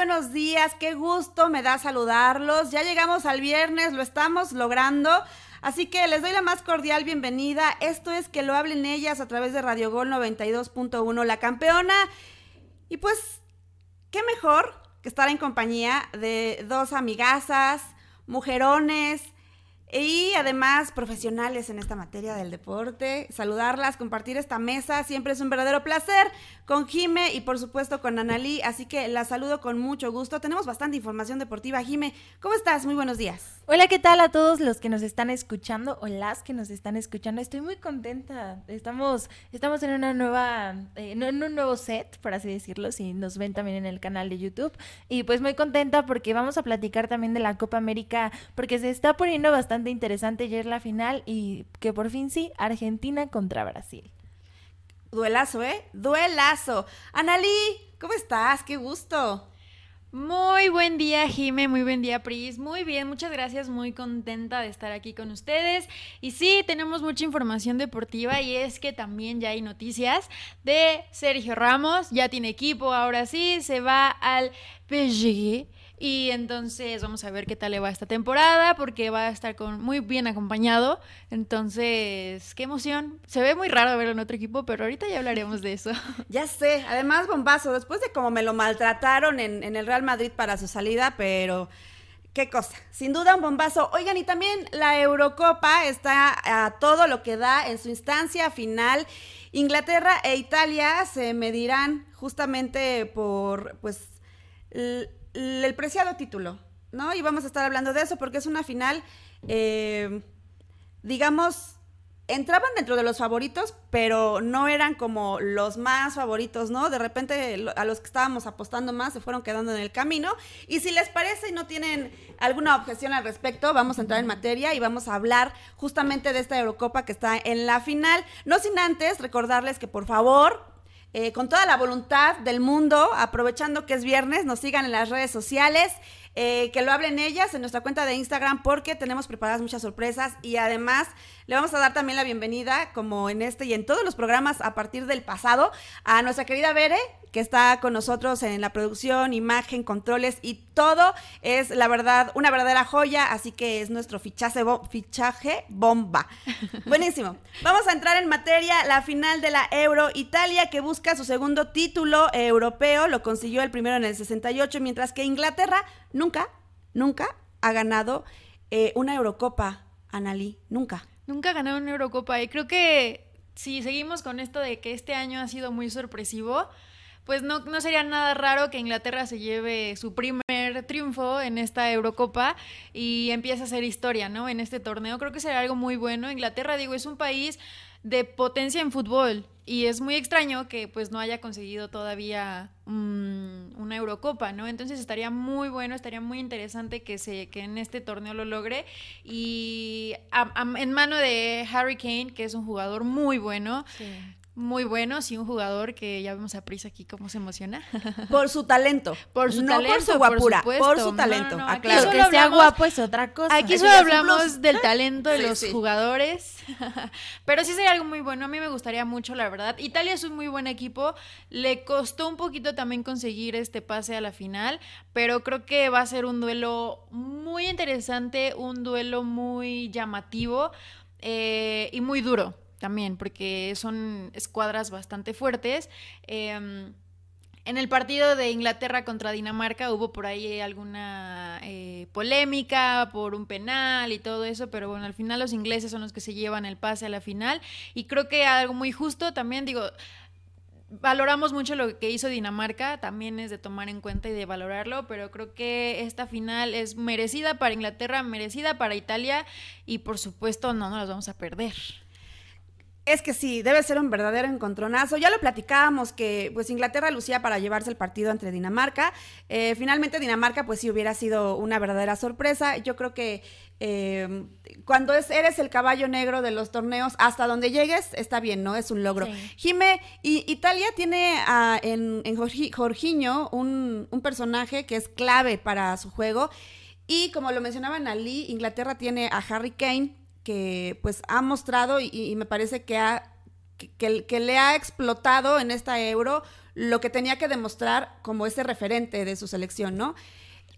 buenos días, qué gusto me da saludarlos. Ya llegamos al viernes, lo estamos logrando. Así que les doy la más cordial bienvenida. Esto es que lo hablen ellas a través de Radio Gol 92.1, la campeona. Y pues, qué mejor que estar en compañía de dos amigazas, mujerones, y además profesionales en esta materia del deporte. Saludarlas, compartir esta mesa, siempre es un verdadero placer con Jime y por supuesto con Analí, así que la saludo con mucho gusto. Tenemos bastante información deportiva. Jime, ¿cómo estás? Muy buenos días. Hola, ¿qué tal a todos los que nos están escuchando o las que nos están escuchando? Estoy muy contenta. Estamos, estamos en una nueva, eh, en un nuevo set, por así decirlo, si nos ven también en el canal de YouTube. Y pues muy contenta porque vamos a platicar también de la Copa América, porque se está poniendo bastante interesante ayer la final y que por fin sí, Argentina contra Brasil. Duelazo, ¿eh? Duelazo. Analí, ¿cómo estás? Qué gusto. Muy buen día, Jime, muy buen día, Pris. Muy bien, muchas gracias, muy contenta de estar aquí con ustedes. Y sí, tenemos mucha información deportiva y es que también ya hay noticias de Sergio Ramos, ya tiene equipo, ahora sí, se va al PSG y entonces vamos a ver qué tal le va esta temporada, porque va a estar con, muy bien acompañado. Entonces, qué emoción. Se ve muy raro verlo en otro equipo, pero ahorita ya hablaremos de eso. Ya sé, además bombazo, después de cómo me lo maltrataron en, el Real Madrid para su salida, pero... Qué cosa, sin duda un bombazo. Oigan, y también la Eurocopa está a todo lo que da en su instancia final. Inglaterra e Italia se medirán justamente por, pues, el preciado título, ¿no? Y vamos a estar hablando de eso porque es una final, eh, digamos, entraban dentro de los favoritos, pero no eran como los más favoritos, ¿no? De repente a los que estábamos apostando más se fueron quedando en el camino. Y si les parece y no tienen alguna objeción al respecto, vamos a entrar en materia y vamos a hablar justamente de esta Eurocopa que está en la final. No sin antes recordarles que por favor eh, con toda la voluntad del mundo, aprovechando que es viernes, nos sigan en las redes sociales, eh, que lo hablen ellas en nuestra cuenta de Instagram porque tenemos preparadas muchas sorpresas y además le vamos a dar también la bienvenida, como en este y en todos los programas a partir del pasado, a nuestra querida Bere, que está con nosotros en la producción, imagen, controles y todo. Es la verdad, una verdadera joya, así que es nuestro fichaje, fichaje bomba. Buenísimo. Vamos a entrar en materia, la final de la Euro Italia, que busca su segundo título europeo, lo consiguió el primero en el 68, mientras que Inglaterra nunca, nunca ha ganado eh, una Eurocopa, Analí, nunca. Nunca ha ganado una Eurocopa y creo que si seguimos con esto de que este año ha sido muy sorpresivo, pues no, no sería nada raro que Inglaterra se lleve su primer triunfo en esta Eurocopa y empiece a hacer historia, ¿no? En este torneo. Creo que sería algo muy bueno. Inglaterra, digo, es un país de potencia en fútbol y es muy extraño que pues no haya conseguido todavía una Eurocopa, ¿no? Entonces estaría muy bueno, estaría muy interesante que se que en este torneo lo logre y en mano de Harry Kane, que es un jugador muy bueno. Sí muy bueno, sí, un jugador que ya vemos a Prisa aquí cómo se emociona. Por su talento. Por su no talento. por su guapura, por, su talento. No, no, claro, que sea guapo es otra cosa. Aquí solo hablamos del talento de los jugadores. Pero sí sería algo muy bueno. A mí me gustaría mucho, la verdad. Italia es un muy buen equipo. Le costó un poquito también conseguir este pase a la final. Pero creo que va a ser un duelo muy interesante, un duelo muy llamativo eh, y muy duro también, porque son escuadras bastante fuertes. Em, en el partido de Inglaterra contra Dinamarca hubo por ahí alguna eh, polémica por un penal y todo eso, pero bueno, al final los ingleses son los que se llevan el pase a la final y creo que algo muy justo también, digo, valoramos mucho lo que hizo Dinamarca, también es de tomar en cuenta y de valorarlo, pero creo que esta final es merecida para Inglaterra, merecida para Italia y por supuesto no nos las vamos a perder Es que sí, debe ser un verdadero encontronazo. Ya lo platicábamos que pues Inglaterra lucía para llevarse el partido entre Dinamarca. Eh, finalmente Dinamarca pues sí hubiera sido una verdadera sorpresa. Yo creo que eh, cuando es, eres el caballo negro de los torneos, hasta donde llegues, está bien, ¿no? Es un logro. Jime, y Italia tiene en, en Jorginho un, un personaje que es clave para su juego. Y como lo mencionaban Ali, Inglaterra tiene a Harry Kane, que pues ha mostrado y, me parece que, ha, que, que, le ha explotado en esta euro lo que tenía que demostrar como ese referente de su selección, ¿no?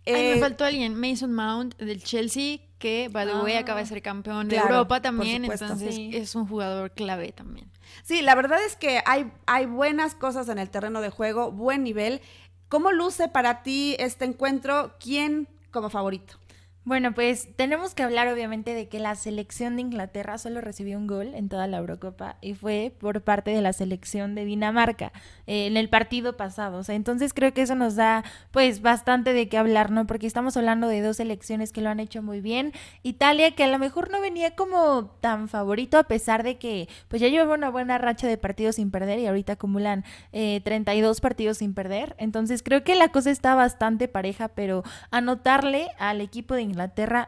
me eh, faltó alguien, Mason Mount del Chelsea, que by the way acaba de ser campeón de Europa también, entonces es un jugador clave también. Sí, la verdad es que hay, hay buenas cosas en el terreno de juego, buen nivel. ¿Cómo luce para ti este encuentro? ¿Quién como favorito? Bueno, pues tenemos que hablar obviamente de que la selección de Inglaterra solo recibió un gol en toda la Eurocopa y fue por parte de la selección de Dinamarca eh, en el partido pasado. O sea, entonces creo que eso nos da pues bastante de qué hablar, ¿no? Porque estamos hablando de dos selecciones que lo han hecho muy bien. Italia que a lo mejor no venía como tan favorito a pesar de que pues ya lleva una buena racha de partidos sin perder y ahorita acumulan eh, 32 partidos sin perder. Entonces creo que la cosa está bastante pareja, pero anotarle al equipo de Inglaterra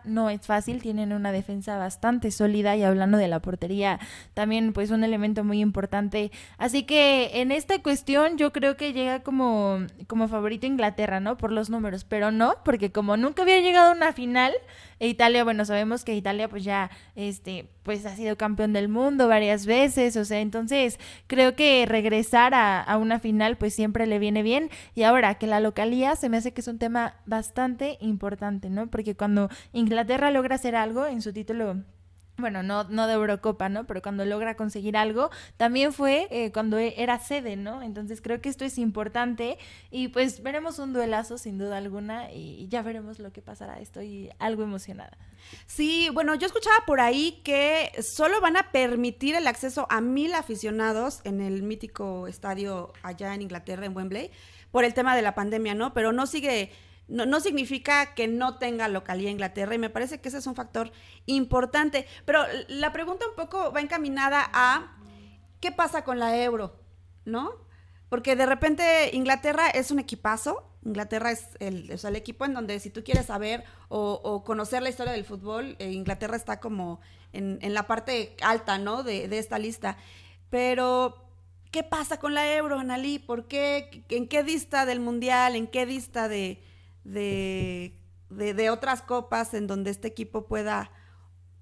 no es fácil, tienen una defensa bastante sólida y hablando de la portería también pues un elemento muy importante. Así que en esta cuestión yo creo que llega como, como favorito Inglaterra, ¿no? Por los números, pero no, porque como nunca había llegado a una final, e Italia, bueno, sabemos que Italia pues ya, este, pues ha sido campeón del mundo varias veces, o sea, entonces creo que regresar a, a una final pues siempre le viene bien y ahora que la localía se me hace que es un tema bastante importante, ¿no? Porque cuando Inglaterra logra hacer algo en su título bueno, no, no de Eurocopa, ¿no? Pero cuando logra conseguir algo, también fue eh, cuando e, era sede, ¿no? Entonces creo que esto es importante y pues veremos un duelazo sin duda alguna y ya veremos lo que pasará. Estoy algo emocionada. Sí, bueno, yo escuchaba por ahí que solo van a permitir el acceso a mil aficionados en el mítico estadio allá en Inglaterra, en Wembley, por el tema de la pandemia, ¿no? Pero no sigue no, significa que no tenga localía Inglaterra y me parece que ese es un factor importante. Pero la pregunta un poco va encaminada a qué pasa con la euro, ¿no? Porque de repente Inglaterra es un equipazo, Inglaterra es el, el equipo en donde si tú quieres saber o, conocer la historia del fútbol, eh, Inglaterra está como en, la parte alta, ¿no? De, de esta lista. Pero ¿qué pasa con la euro, Analí? ¿Por qué? ¿En qué dista del mundial? ¿En qué dista de, de, de, otras copas en donde este equipo pueda,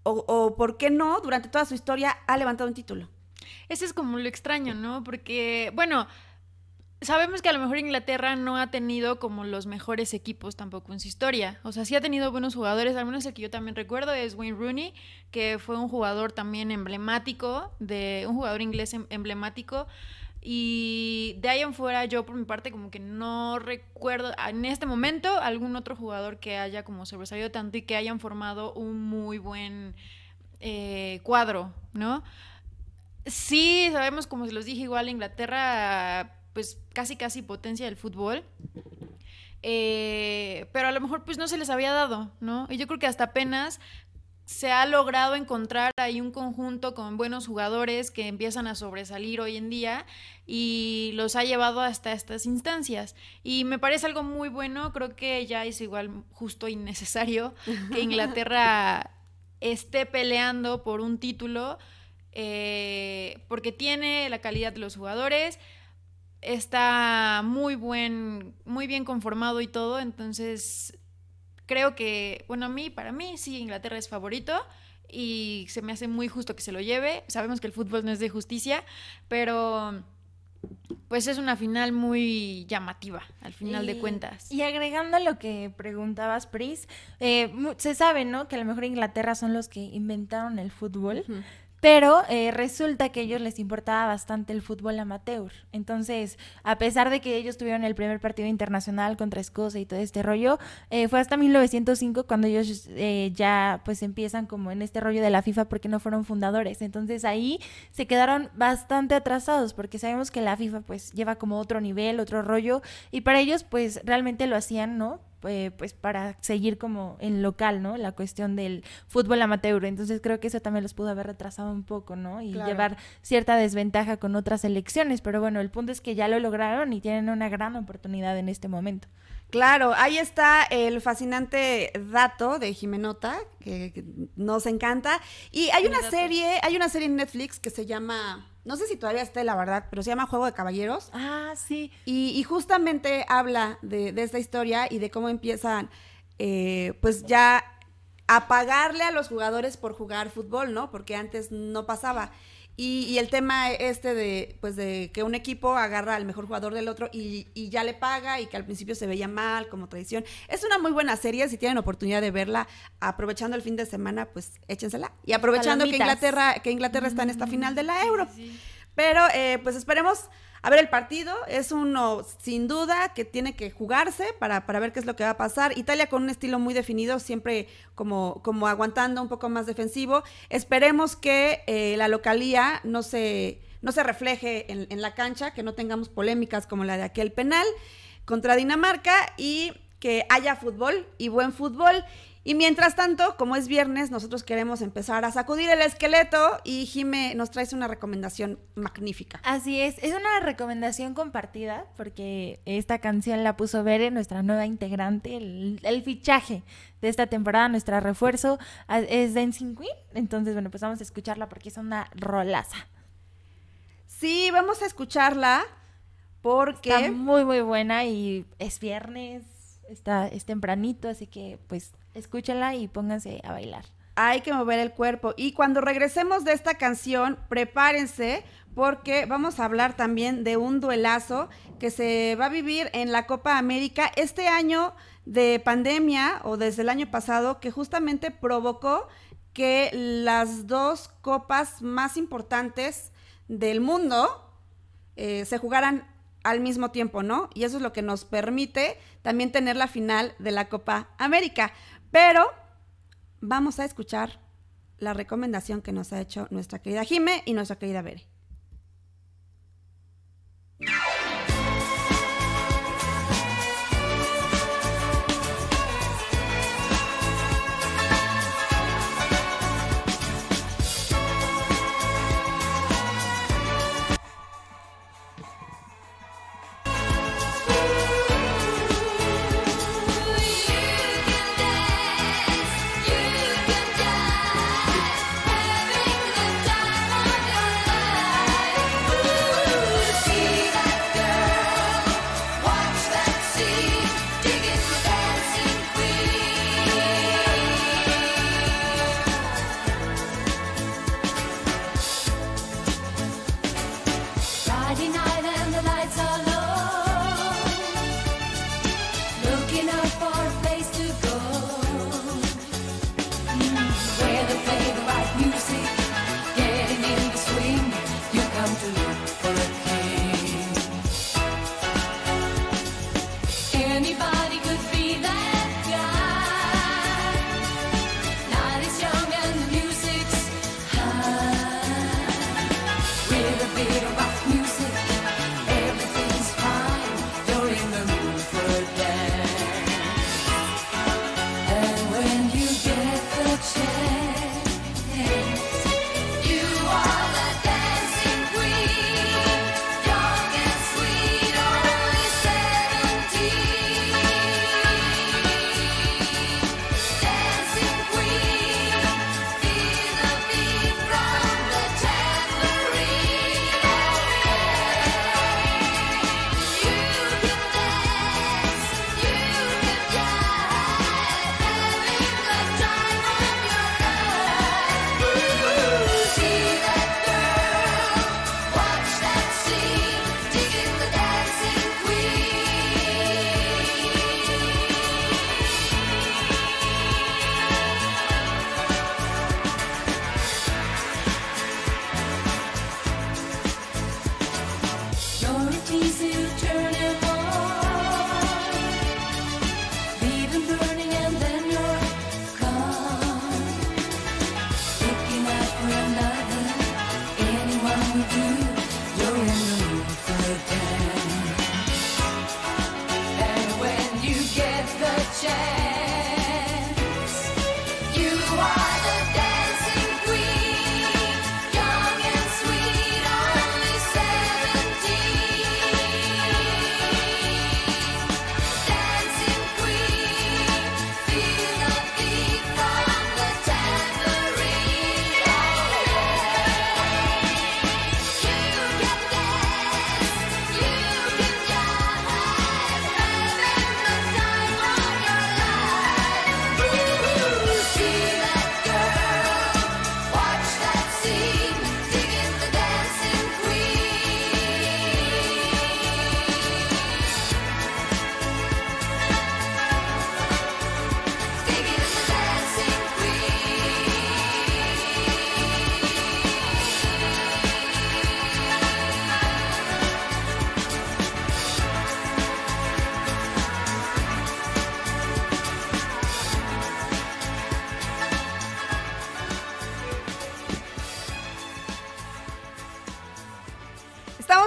o, o por qué no, durante toda su historia ha levantado un título. Ese es como lo extraño, ¿no? Porque, bueno, sabemos que a lo mejor Inglaterra no ha tenido como los mejores equipos tampoco en su historia. O sea, sí ha tenido buenos jugadores, al menos el que yo también recuerdo es Wayne Rooney, que fue un jugador también emblemático, de un jugador inglés em, emblemático y de ahí en fuera, yo por mi parte, como que no recuerdo en este momento algún otro jugador que haya como sobresalido tanto y que hayan formado un muy buen eh, cuadro, ¿no? Sí, sabemos, como se los dije, igual Inglaterra, pues casi casi potencia del fútbol. Eh, pero a lo mejor pues no se les había dado, ¿no? Y yo creo que hasta apenas se ha logrado encontrar ahí un conjunto con buenos jugadores que empiezan a sobresalir hoy en día y los ha llevado hasta estas instancias. Y me parece algo muy bueno, creo que ya es igual justo y necesario que Inglaterra esté peleando por un título eh, porque tiene la calidad de los jugadores, está muy buen, muy bien conformado y todo, entonces creo que, bueno, a mí, para mí, sí, Inglaterra es favorito y se me hace muy justo que se lo lleve. Sabemos que el fútbol no es de justicia, pero pues es una final muy llamativa, al final de cuentas. Y agregando a lo que preguntabas, Pris, eh, se sabe, ¿no? Que a lo mejor Inglaterra son los que inventaron el fútbol. Pero eh, resulta que a ellos les importaba bastante el fútbol amateur. Entonces, a pesar de que ellos tuvieron el primer partido internacional contra Escocia y todo este rollo, eh, fue hasta 1905 cuando ellos eh, ya pues empiezan como en este rollo de la FIFA porque no fueron fundadores. Entonces ahí se quedaron bastante atrasados porque sabemos que la FIFA pues lleva como otro nivel, otro rollo y para ellos pues realmente lo hacían, ¿no? Eh, pues para seguir como en local, ¿no? La cuestión del fútbol amateur. Entonces creo que eso también los pudo haber retrasado un poco, ¿no? Y llevar cierta desventaja con otras elecciones. Pero bueno, el punto es que ya lo lograron y tienen una gran oportunidad en este momento. Claro, ahí está el fascinante dato de Jimenota, que, nos encanta. Y hay una serie, hay una serie en Netflix que se llama, no sé si todavía está la verdad, pero se llama Juego de Caballeros. Ah, sí. Y, justamente habla de, esta historia y de cómo empiezan, eh, pues ya a pagarle a los jugadores por jugar fútbol, ¿no? Porque antes no pasaba. Y, el tema este de, pues de que un equipo agarra al mejor jugador del otro y, ya le paga y que al principio se veía mal como tradición. Es una muy buena serie, si tienen oportunidad de verla, aprovechando el fin de semana, pues échensela. Y aprovechando que Inglaterra, que Inglaterra está en esta final de la Euro. Pero eh, pues esperemos a ver el partido. Es uno sin duda que tiene que jugarse para, para, ver qué es lo que va a pasar. Italia con un estilo muy definido, siempre como, como aguantando un poco más defensivo. Esperemos que eh, la localía no se, no se refleje en, en la cancha, que no tengamos polémicas como la de aquel penal contra Dinamarca y que haya fútbol y buen fútbol y mientras tanto, como es viernes, nosotros queremos empezar a sacudir el esqueleto y Jime nos trae una recomendación magnífica. Así es, es una recomendación compartida porque esta canción la puso Bere, nuestra nueva integrante, el, fichaje de esta temporada, nuestro refuerzo es Dancing Queen. Entonces, bueno, pues vamos a escucharla porque es una rolaza. Sí, vamos a escucharla porque... Está muy, muy buena y es viernes, está, es tempranito, así que pues escúchenla y pónganse a bailar. Hay que mover el cuerpo. Y cuando regresemos de esta canción, prepárense porque vamos a hablar también de un duelazo que se va a vivir en la Copa América este año de pandemia o desde el año pasado que justamente provocó que las dos copas más importantes del mundo eh, se jugaran al mismo tiempo, ¿no? Y eso es lo que nos permite también tener la final de la Copa América. Pero vamos a escuchar la recomendación que nos ha hecho nuestra querida Jime y nuestra querida Bere.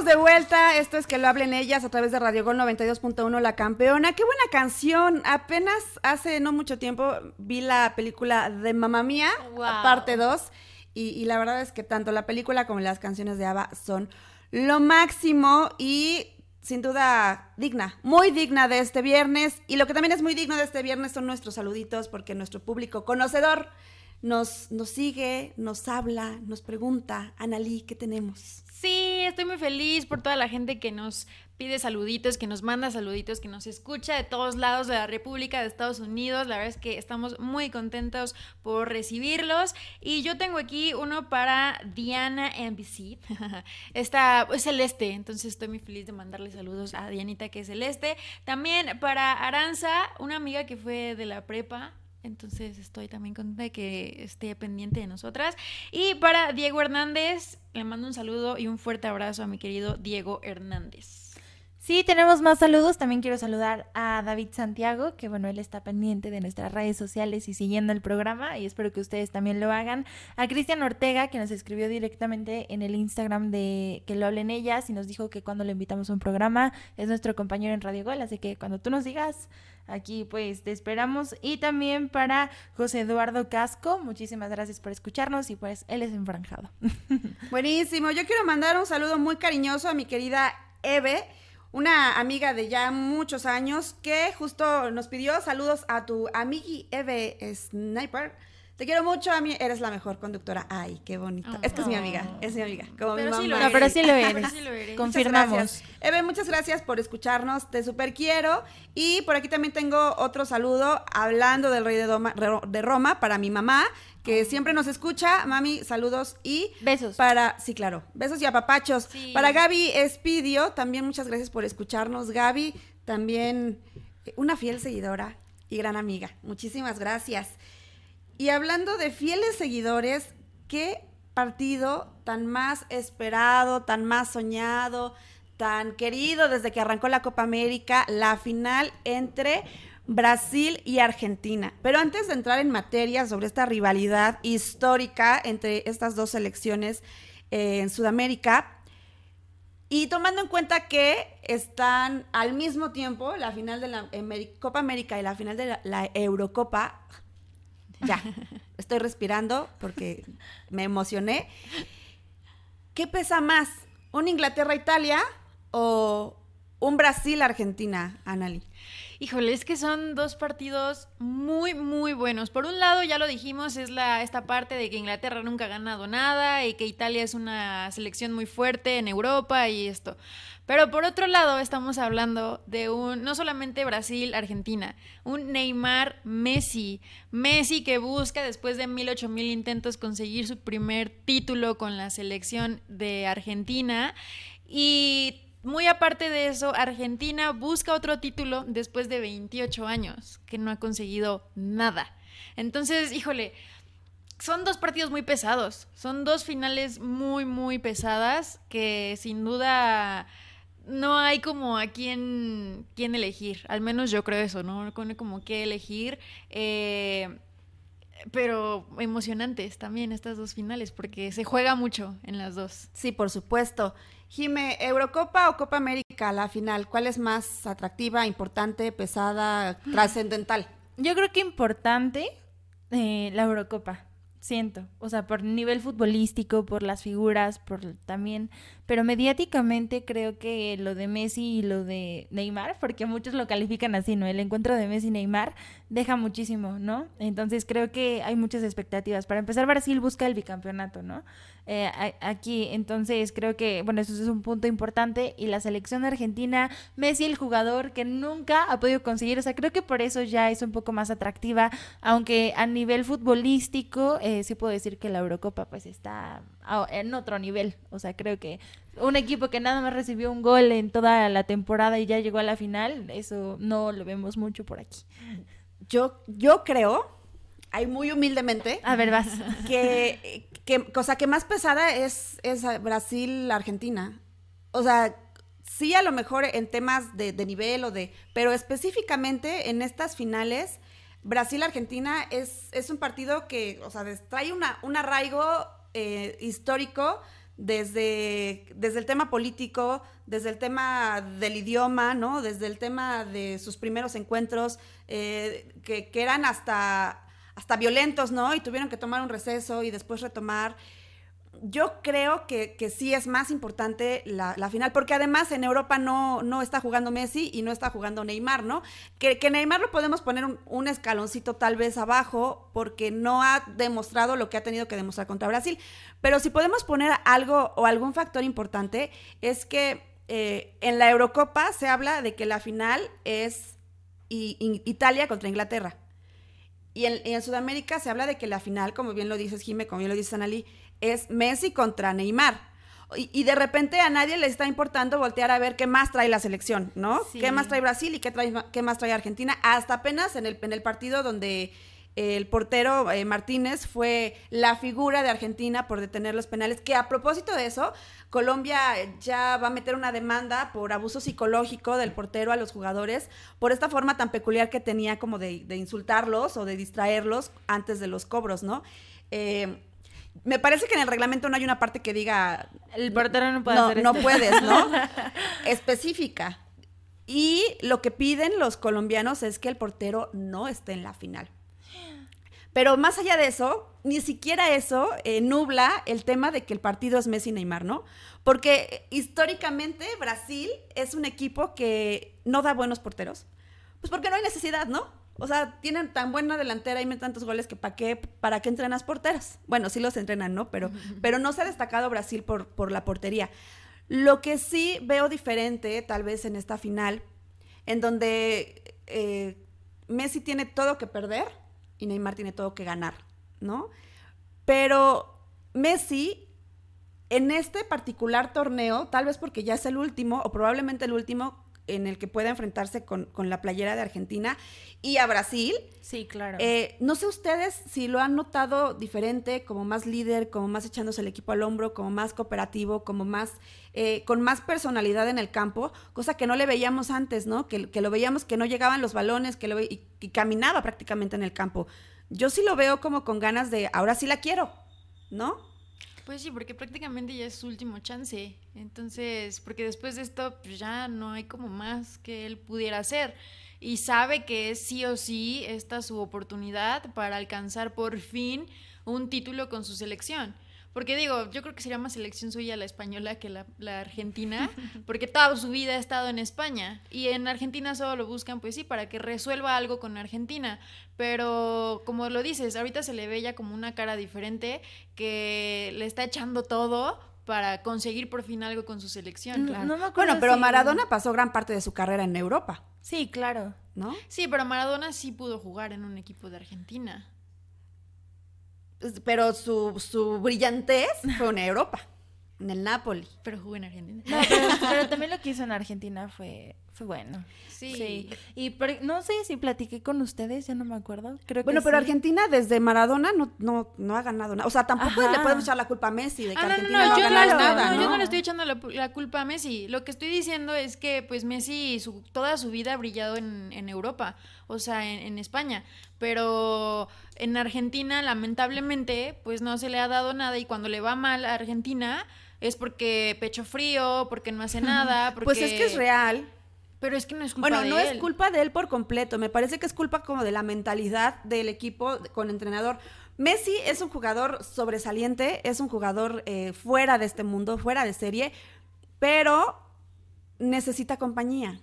De vuelta, esto es que lo hablen ellas a través de Radio Gol 92.1 La Campeona. Qué buena canción. Apenas hace no mucho tiempo vi la película de Mamá Mía, parte 2, y, la verdad es que tanto la película como las canciones de Ava son lo máximo y sin duda digna, muy digna de este viernes. Y lo que también es muy digno de este viernes son nuestros saluditos porque nuestro público conocedor nos, nos sigue, nos habla, nos pregunta, Analí, ¿qué tenemos? Sí, estoy muy feliz por toda la gente que nos pide saluditos, que nos manda saluditos, que nos escucha de todos lados de la República de Estados Unidos. La verdad es que estamos muy contentos por recibirlos. Y yo tengo aquí uno para Diana NBC. Está es celeste, entonces estoy muy feliz de mandarle saludos a Dianita que es celeste. También para Aranza, una amiga que fue de la prepa entonces estoy también contenta de que esté pendiente de nosotras. Y para Diego Hernández, le mando un saludo y un fuerte abrazo a mi querido Diego Hernández. Sí, tenemos más saludos. También quiero saludar a David Santiago, que bueno, él está pendiente de nuestras redes sociales y siguiendo el programa y espero que ustedes también lo hagan. A Cristian Ortega, que nos escribió directamente en el Instagram de que lo hablen ellas y nos dijo que cuando le invitamos a un programa es nuestro compañero en Radio Gol, así que cuando tú nos digas, aquí pues te esperamos. Y también para José Eduardo Casco, muchísimas gracias por escucharnos y pues él es enfranjado. Buenísimo, yo quiero mandar un saludo muy cariñoso a mi querida Eve una amiga de ya muchos años que justo nos pidió saludos a tu amigui Eve Sniper. Te quiero mucho, a mí eres la mejor conductora. Ay, qué bonito. es que es mi amiga, es mi amiga. Como pero mi sí mamá. lo no, pero sí lo eres. Confirmamos. Eve, muchas gracias por escucharnos. Te super quiero. Y por aquí también tengo otro saludo hablando del rey de, de Roma para mi mamá, que siempre nos escucha. Mami, saludos y besos. Para, sí, claro, besos y apapachos. Para Gaby Espidio, también muchas gracias por escucharnos. Gaby, también una fiel seguidora y gran amiga. Muchísimas gracias. Y hablando de fieles seguidores, qué partido tan más esperado, tan más soñado, tan querido desde que arrancó la Copa América, la final entre Brasil y Argentina. Pero antes de entrar en materia sobre esta rivalidad histórica entre estas dos selecciones eh, en Sudamérica, y tomando en cuenta que están al mismo tiempo la final de la Copa América y la final de la, Eurocopa, ya, estoy respirando porque me emocioné. ¿Qué pesa más? ¿Un Inglaterra-Italia o un Brasil-Argentina, Anali? Híjole, es que son dos partidos muy, muy buenos. Por un lado, ya lo dijimos, es la, esta parte de que Inglaterra nunca ha ganado nada y que Italia es una selección muy fuerte en Europa y esto. Pero por otro lado, estamos hablando de un, no solamente Brasil, Argentina, un Neymar Messi. Messi que busca después de mil, ocho mil intentos conseguir su primer título con la selección de Argentina. Y muy aparte de eso, Argentina busca otro título después de 28 años, que no ha conseguido nada. Entonces, híjole, son dos partidos muy pesados, son dos finales muy, muy pesadas que sin duda no hay como a quién, quién elegir, al menos yo creo eso, ¿no? No como qué elegir. Eh, pero emocionantes también estas dos finales, porque se juega mucho en las dos. Sí, por supuesto. Jime, ¿Eurocopa o Copa América la final, ¿cuál es más atractiva, importante, pesada, trascendental? Yo creo que importante eh, la Eurocopa siento, o sea, por nivel futbolístico, por las figuras, por también, pero mediáticamente creo que lo de Messi y lo de Neymar, porque muchos lo califican así, ¿no? El encuentro de Messi y Neymar deja muchísimo, ¿no? Entonces creo que hay muchas expectativas. Para empezar, Brasil busca el bicampeonato, ¿no? Eh, aquí, entonces creo que, bueno, eso es un punto importante. Y la selección argentina, Messi el jugador que nunca ha podido conseguir, o sea, creo que por eso ya es un poco más atractiva, aunque a nivel futbolístico, eh, sí puedo decir que la Eurocopa pues está en otro nivel, o sea, creo que un equipo que nada más recibió un gol en toda la temporada y ya llegó a la final, eso no lo vemos mucho por aquí. Yo, yo creo, hay muy humildemente, a ver, vas, que, que cosa que más pesada es, es Brasil-Argentina. O sea, sí a lo mejor en temas de, nivel o de, pero específicamente en estas finales, Brasil-Argentina es, es un partido que, o sea, trae una, un arraigo eh, histórico desde, desde el tema político, desde el tema del idioma, ¿no? Desde el tema de sus primeros encuentros, eh, que, que, eran hasta, hasta violentos, ¿no? Y tuvieron que tomar un receso y después retomar yo creo que, sí es más importante la, final, porque además en Europa no, no está jugando Messi y no está jugando Neymar, ¿no? Que, Neymar lo podemos poner un, escaloncito tal vez abajo, porque no ha demostrado lo que ha tenido que demostrar contra Brasil. Pero si podemos poner algo o algún factor importante, es que eh, en la Eurocopa se habla de que la final es Italia contra Inglaterra. Y en, en, Sudamérica se habla de que la final, como bien lo dices Jime, como bien lo dices Anali, es Messi contra Neymar. Y, de repente a nadie le está importando voltear a ver qué más trae la selección, ¿no? ¿Qué más trae Brasil y qué, trae, qué más trae Argentina? Hasta apenas en el, en el partido donde el portero eh, Martínez fue la figura de Argentina por detener los penales, que a propósito de eso, Colombia ya va a meter una demanda por abuso psicológico del portero a los jugadores, por esta forma tan peculiar que tenía como de, de insultarlos o de distraerlos antes de los cobros, ¿no? Eh, me parece que en el reglamento no hay una parte que diga el portero no puede hacer no puedes, ¿no? Específica. Y lo que piden los colombianos es que el portero no esté en la final. Pero más allá de eso, ni siquiera eso eh, nubla el tema de que el partido es Messi y Neymar, ¿no? Porque históricamente Brasil es un equipo que no da buenos porteros. Pues porque no hay necesidad, ¿no? O sea, tienen tan buena delantera y meten tantos goles que ¿para qué, para qué entrenas porteras? Bueno, sí los entrenan, ¿no? Pero, pero no se ha destacado Brasil por, por la portería. Lo que sí veo diferente, tal vez en esta final, en donde eh, Messi tiene todo que perder y Neymar tiene todo que ganar, ¿no? Pero Messi, en este particular torneo, tal vez porque ya es el último, o probablemente el último, en el que pueda enfrentarse con, la playera de Argentina y a Brasil. Sí, claro. Eh, no sé ustedes si lo han notado diferente, como más líder, como más echándose el equipo al hombro, como más cooperativo, como más, eh, con más personalidad en el campo, cosa que no le veíamos antes, ¿no? Que, lo veíamos que no llegaban los balones, que lo y, y caminaba prácticamente en el campo. Yo sí lo veo como con ganas de, ahora sí la quiero, ¿no? Pues sí, porque prácticamente ya es su último chance. Entonces, porque después de esto pues ya no hay como más que él pudiera hacer. Y sabe que es sí o sí esta su oportunidad para alcanzar por fin un título con su selección. Porque digo, yo creo que sería más selección suya la española que la, argentina, porque toda su vida ha estado en España. Y en Argentina solo lo buscan, pues sí, para que resuelva algo con Argentina. Pero como lo dices, ahorita se le ve ya como una cara diferente que le está echando todo para conseguir por fin algo con su selección. bueno, pero Maradona pasó gran parte de su carrera en Europa. Sí, claro. ¿No? Sí, pero Maradona sí pudo jugar en un equipo de Argentina pero su, su brillantez fue en Europa, en el Napoli. Pero jugó en Argentina. pero, también lo que hizo en Argentina fue, fue bueno. Sí. Y no sé si platiqué con ustedes, ya no me acuerdo. Creo bueno, que pero Argentina desde Maradona no, no, no ha ganado nada. O sea, tampoco le podemos echar la culpa a Messi de que ah, Argentina no, ha ganado nada. No, yo no le estoy echando la, culpa a Messi. Lo que estoy diciendo es que pues Messi su, toda su vida ha brillado en, en Europa, o sea, en, en España. Pero en Argentina, lamentablemente, pues no se le ha dado nada y cuando le va mal a Argentina es porque pecho frío, porque no hace nada, porque... Pues es que es real. Pero es que no es culpa Bueno, de no él. es culpa de él por completo, me parece que es culpa como de la mentalidad del equipo con entrenador. Messi es un jugador sobresaliente, es un jugador eh, fuera de este mundo, fuera de serie, pero necesita compañía.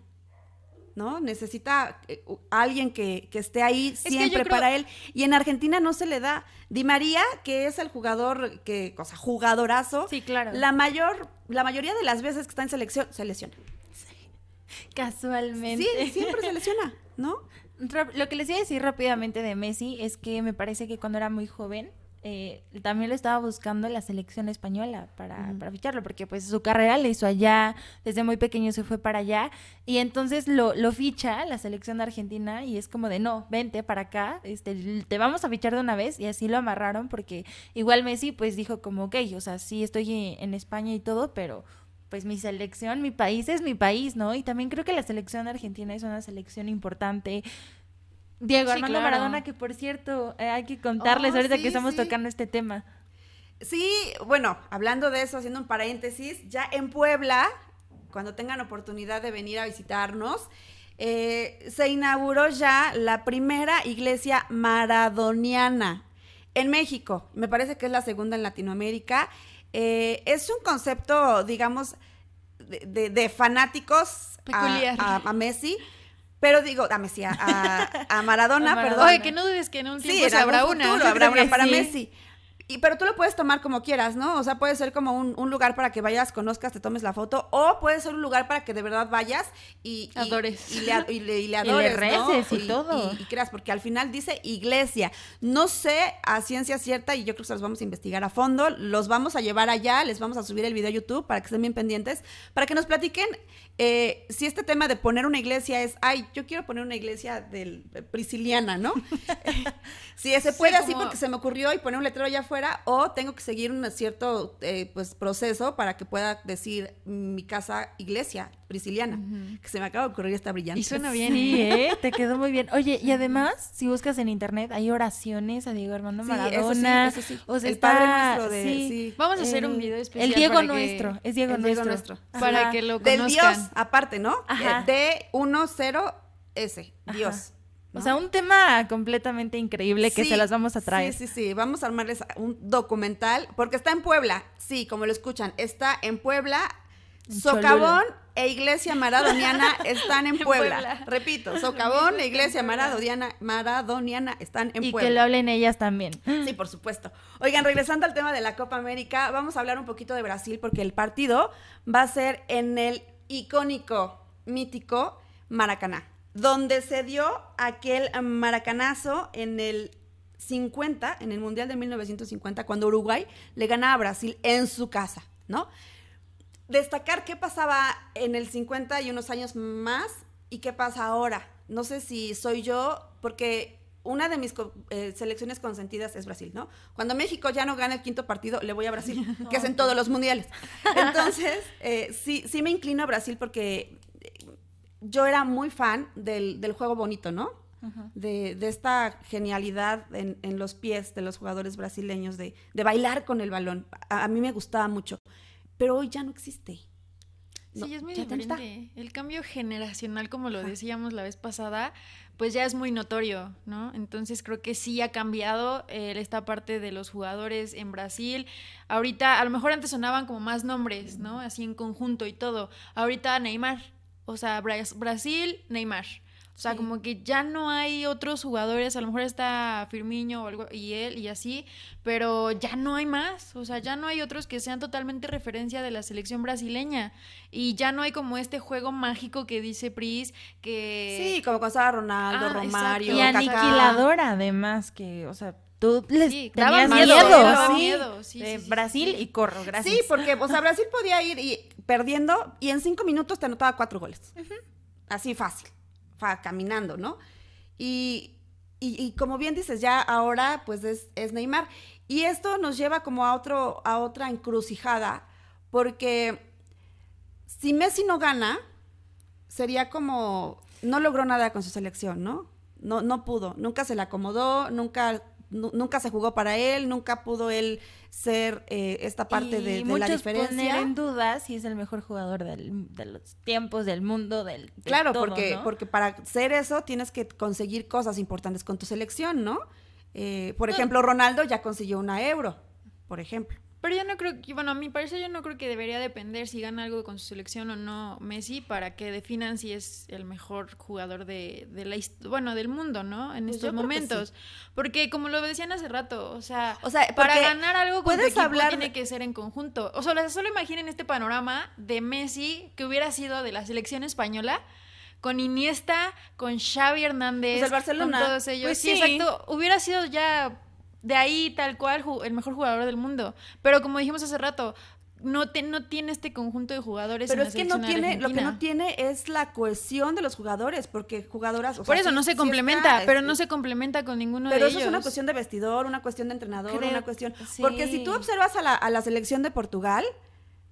¿No? Necesita eh, alguien que, que esté ahí que siempre creo- para él. Y en Argentina no se le da. Di María, que es el jugador que, o sea, jugadorazo. Sí, claro. La mayor, la mayoría de las veces que está en selección, se lesiona. Casualmente. Sí, siempre se lesiona, ¿no? Lo que les iba a decir rápidamente de Messi es que me parece que cuando era muy joven eh, también lo estaba buscando la selección española para, para ficharlo, porque pues su carrera le hizo allá, desde muy pequeño se fue para allá, y entonces lo, lo ficha la selección de Argentina y es como de no, vente para acá, este, te vamos a fichar de una vez, y así lo amarraron, porque igual Messi pues dijo como, ok, o sea, sí estoy en España y todo, pero pues mi selección, mi país es mi país, ¿no? Y también creo que la selección argentina es una selección importante. Diego Sí, Armando claro. Maradona, que por cierto, eh, hay que contarles Oh, ahorita sí, que estamos sí. tocando este tema. Sí, bueno, hablando de eso, haciendo un paréntesis, ya en Puebla, cuando tengan oportunidad de venir a visitarnos, eh, se inauguró ya la primera iglesia maradoniana en México. Me parece que es la segunda en Latinoamérica. Eh, es un concepto, digamos, de, de- de fanáticos a- Peculiar. A, a Messi, pero digo, a Messi, a, a- Maradona, perdón. Oye, que no dudes que en un tiempo se habrá una. futuro Yo habrá creo una para sí. Messi. Y, pero tú lo puedes tomar como quieras, ¿no? O sea, puede ser como un, un lugar para que vayas, conozcas, te tomes la foto, o puede ser un lugar para que de verdad vayas y, y- Adores. Y, le, y le- y le Y le adores, ¿no? reces y todo. Y, creas, porque al final dice iglesia. No sé a ciencia cierta, y yo creo que se los vamos a investigar a fondo, los vamos a llevar allá, les vamos a subir el video a YouTube para que estén bien pendientes, para que nos platiquen eh, si este tema de poner una iglesia es, ay, yo quiero poner una iglesia del eh, prisciliana, ¿no? si se Sí, puede así como- porque se me ocurrió y poner un letrero allá afuera, o tengo que seguir un cierto eh, pues proceso para que pueda decir mi casa iglesia prisciliana, que se me acaba de ocurrir esta brillante. Y suena bien. Sí, ¿eh? ¿eh? Te quedó muy bien. Oye, y además, si buscas en internet, hay oraciones a Diego Armando Sí, eso sí, Maradona. eso sí. O sea, El está- Padre Nuestro de- sí. Vamos a hacer un video especial El Diego para que- nuestro, es Diego El Diego nuestro. nuestro. Para que lo Del conozcan. Dios, aparte, ¿no? Ajá. Eh, D10S, Dios. O sea, un tema completamente increíble que Sí, se las vamos a traer. Sí, sí, sí. Vamos a armarles un documental, porque está en Puebla. Sí, como lo escuchan, está en Puebla. En Socavón e Iglesia Maradoniana están en En Puebla. Repito, Socavón e Iglesia Maradoniana, Maradoniana están en y Puebla. que lo hablen ellas también. Sí, por supuesto. Oigan, regresando al tema de la Copa América, vamos a hablar un poquito de Brasil porque el partido va a ser en el icónico, mítico Maracaná, donde se dio aquel maracanazo en el 50, en el Mundial de 1950, cuando Uruguay le gana a Brasil en su casa, ¿no? Destacar qué pasaba en el 50 y unos años más y qué pasa ahora. No sé si soy yo, porque una de mis eh, selecciones consentidas es Brasil, ¿no? Cuando México ya no gana el quinto partido, le voy a Brasil, que es en todos los mundiales. Entonces, eh, sí, sí me inclino a Brasil porque yo era muy fan del, del juego bonito, ¿no? De, de esta genialidad en, en los pies de los jugadores brasileños, de, de bailar con el balón. A, a mí me gustaba mucho, pero hoy ya no existe. No, Sí, es muy diferente. El cambio generacional, como lo decíamos la vez pasada, pues ya es muy notorio, ¿no? Entonces creo que sí ha cambiado eh, esta parte de los jugadores en Brasil. Ahorita, a lo mejor antes sonaban como más nombres, ¿no? Así en conjunto y todo. Ahorita Neymar. O sea, Bra- Brasil, Neymar. O sea, Sí. como que ya no hay otros jugadores, a lo mejor está Firmino o algo, y él y así, pero ya no hay más, o sea, ya no hay otros que sean totalmente referencia de la selección brasileña y ya no hay como este juego mágico que dice Pris que Sí, como cuando estaba Ronaldo, Ah, exacto. Romario, Y Kaká. aniquiladora, además, que, o sea, tú les Sí, tenías miedo, miedo. daba sí, miedo, sí, de sí, sí, Brasil sí. y corro, gracias. Sí, porque, o sea, Brasil podía ir y, perdiendo y en cinco minutos te anotaba cuatro goles. Así fácil, fa- caminando, ¿no? Y, y- y como bien dices, ya ahora pues es, es Neymar. Y esto nos lleva como a, otro, a otra encrucijada, porque si Messi no gana, sería como, no logró nada con su selección, ¿no? No, no pudo, nunca se le acomodó, nunca nunca se jugó para él, nunca pudo él ser eh, esta parte de, de la diferencia. poner en duda si es el mejor jugador del, de los tiempos, del mundo, del Claro, porque, porque para ser eso tienes que conseguir cosas importantes con tu selección, ¿no? Eh, por ejemplo, Ronaldo ya consiguió una euro, por ejemplo. Pero yo no creo que, bueno, a mi parecer yo no creo que debería depender si gana algo con su selección o no Messi para que definan si es el mejor jugador de, de la bueno, del mundo, ¿no? En Pues estos momentos. Porque como lo decían hace rato, o sea, O sea, para ganar algo con tu puedes equipo hablar tiene de- que ser en conjunto. O sea, solo imaginen este panorama de Messi que hubiera sido de la selección española con Iniesta, con Xavi Hernández, Pues el Barcelona. con todos ellos. Pues sí, sí. exacto. Hubiera sido ya de ahí tal cual el mejor jugador del mundo. Pero como dijimos hace rato, no, te- no tiene este conjunto de jugadores. Pero en la es que no tiene, lo que no tiene es la cohesión de los jugadores, porque jugadoras. o Por sea, eso sí- no se sí complementa, está, pero este, no se complementa con ninguno Pero de eso ellos. es una cuestión de vestidor, una cuestión de entrenador, Creo- una cuestión. sí. Porque si tú observas a la, a la selección de Portugal,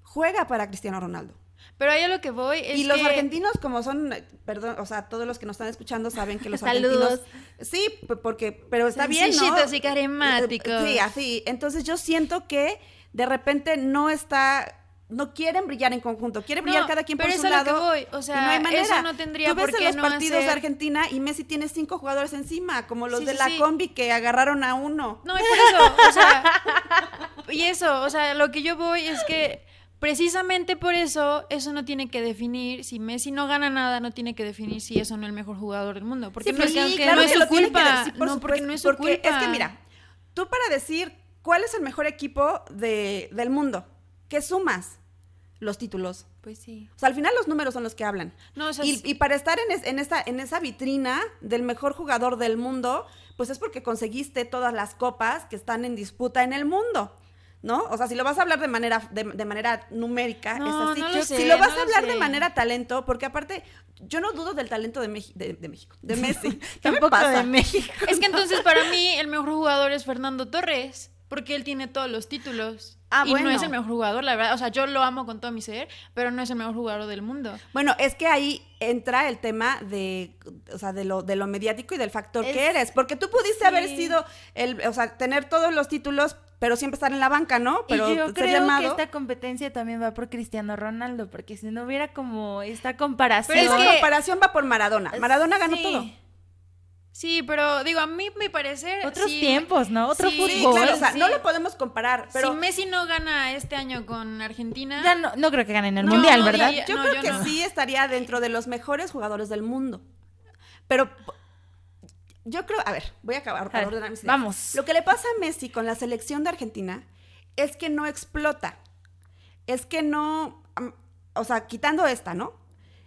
juega para Cristiano Ronaldo. Pero ahí a lo que voy es y los que- argentinos, como son, eh, perdón, o sea, todos los que nos están escuchando saben que los Saludos. argentinos. Sí, porque, pero está bien, ¿no? Y carismáticos. Sí, así. Entonces yo siento que de repente no está. No quieren brillar en conjunto, quieren brillar No, cada quien por pero su es a lo que lado. voy, o y sea, no hay manera. eso no tendría Tú ves por en los no partidos de hacer- Argentina y Messi tiene cinco jugadores encima, como los Sí, de sí, la sí. combi que agarraron a uno. No, y por eso, o sea, y eso, o sea, lo que yo voy es que precisamente por eso, eso no tiene que definir, si Messi no gana nada, no tiene que definir si es o no el mejor jugador del mundo, porque Sí, no es, sí, que claro no que es su que culpa, por no, porque no es su porque culpa. es que mira, tú para decir cuál es el mejor equipo de, del mundo, ¿qué sumas? Los títulos. Pues sí. O sea, al final los números son los que hablan. No, o sea, y, y para estar en, es- en esa, en esa vitrina del mejor jugador del mundo, pues es porque conseguiste todas las copas que están en disputa en el mundo. ¿No? O sea, si lo vas a hablar de manera, de, de manera numérica, No, es así. no lo Yo- sé, si lo vas no a lo hablar de manera talento, porque aparte, yo no dudo del talento de, Meji- de, de México, de Messi. ¿Qué me Tampoco pasa? de México. Es que entonces para mí el mejor jugador es Fernando Torres, porque él tiene todos los títulos. Ah, y bueno. no es el mejor jugador, la verdad. O sea, yo lo amo con todo mi ser, pero no es el mejor jugador del mundo. Bueno, es que ahí entra el tema de, o sea, de lo, de lo mediático y del factor Es- que eres. Porque tú pudiste Sí. haber sido, el, o sea, tener todos los títulos, pero siempre estar en la banca, ¿no? Pero y yo ser creo llamado. que esta competencia también va por Cristiano Ronaldo, porque si no hubiera como esta comparación. Pero Esa que- comparación va por Maradona. Maradona ganó Sí. todo. Sí, pero digo, a mí mi parecer. Otros sí, tiempos, ¿no? Otro sí, fútbol. Sí, claro, o sea, sí. no lo podemos comparar, pero si Messi no gana este año con Argentina. Ya no, no creo que ganen el No, mundial, no, ¿verdad? ya- yo no, creo yo que no. sí estaría dentro de los mejores jugadores del mundo. Pero yo creo, a ver, voy a acabar para ordenar mis ideas. vamos. Lo que le pasa a Messi con la selección de Argentina es que no explota. Es que no, o sea, quitando esta, ¿no?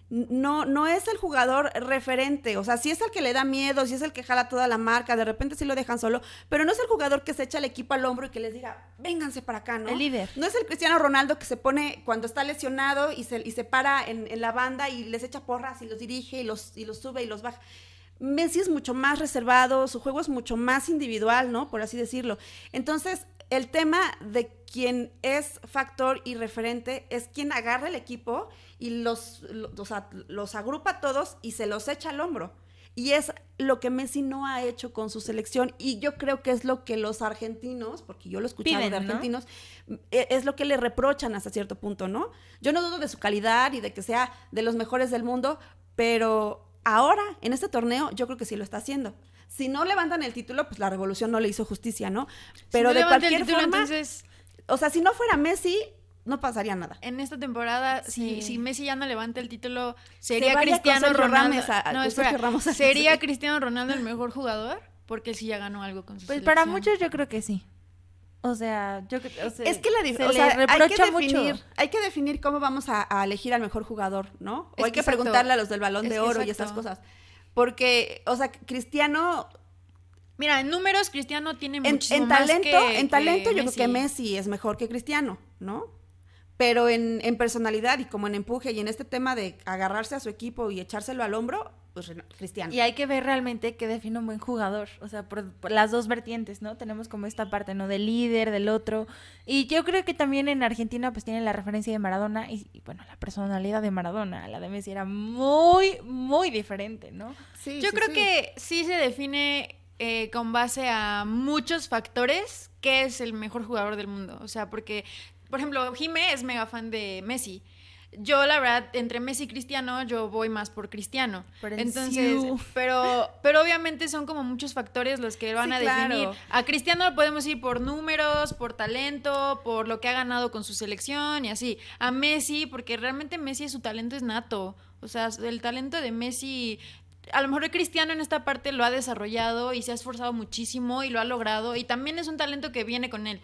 No, no es el jugador referente, o sea, sí es el que le da miedo, sí es el que jala toda la marca, de repente sí lo dejan solo, pero no es el jugador que se echa el equipo al hombro y que les diga, vénganse para acá, ¿no? El líder. No es el Cristiano Ronaldo que se pone cuando está lesionado y se, y se para en, en la banda y les echa porras y los dirige y los, y los sube y los baja. Messi es mucho más reservado, su juego es mucho más individual, ¿no? Por así decirlo. Entonces, el tema de quien es factor y referente es quien agarra el equipo y los, lo- o sea, los agrupa a todos y se los echa al hombro. Y es lo que Messi no ha hecho con su selección y yo creo que es lo que los argentinos, porque yo lo he escuchado Piden, de ¿no? argentinos, e- es lo que le reprochan hasta cierto punto, ¿no? Yo no dudo de su calidad y de que sea de los mejores del mundo, pero ahora, en este torneo, yo creo que sí lo está haciendo. Si no levantan el título, pues la revolución no le hizo justicia, ¿no? Pero si no de levanta el cualquier título, forma, entonces o sea, si no fuera Messi, no pasaría nada. en esta temporada, si, Sí. si Messi ya no levanta el título, sería Cristiano Ronaldo. A- no, espera, Ramos sería Cristiano Ronaldo el mejor jugador, porque él sí ya ganó algo con su Pues para muchos yo creo que sí. O sea, yo creo o sea, Es que la se o le sea, hay que definir, mucho. hay que definir cómo vamos a, a elegir al mejor jugador, ¿no? O Es hay que exacto. preguntarle a los del Balón Es de Oro y esas cosas. Porque, o sea, Cristiano Mira, en números Cristiano tiene en, muchísimo en más talento, que- en talento que yo creo que Messi es mejor que Cristiano, ¿no? Pero en, en personalidad y como en empuje y en este tema de agarrarse a su equipo y echárselo al hombro, pues Cristiano. Y hay que ver realmente qué define un buen jugador, o sea, por, por las dos vertientes, ¿no? Tenemos como esta parte, ¿no? Del líder, del otro. Y yo creo que también en Argentina pues tienen la referencia de Maradona y, y, bueno, la personalidad de Maradona, la de Messi era muy, muy diferente, ¿no? Sí, Yo sí, creo sí. que sí se define eh, con base a muchos factores qué es el mejor jugador del mundo. O sea, porque, por ejemplo, Jime es mega fan de Messi. Yo, la verdad, entre Messi y Cristiano, yo voy más por Cristiano. Por Entonces, pero, pero obviamente son como muchos factores los que van Sí, a definir. claro. A Cristiano lo podemos ir por números, por talento, por lo que ha ganado con su selección y así. A Messi, porque realmente Messi su talento es nato. O sea, el talento de Messi, a lo mejor Cristiano en esta parte lo ha desarrollado y se ha esforzado muchísimo y lo ha logrado. Y también es un talento que viene con él.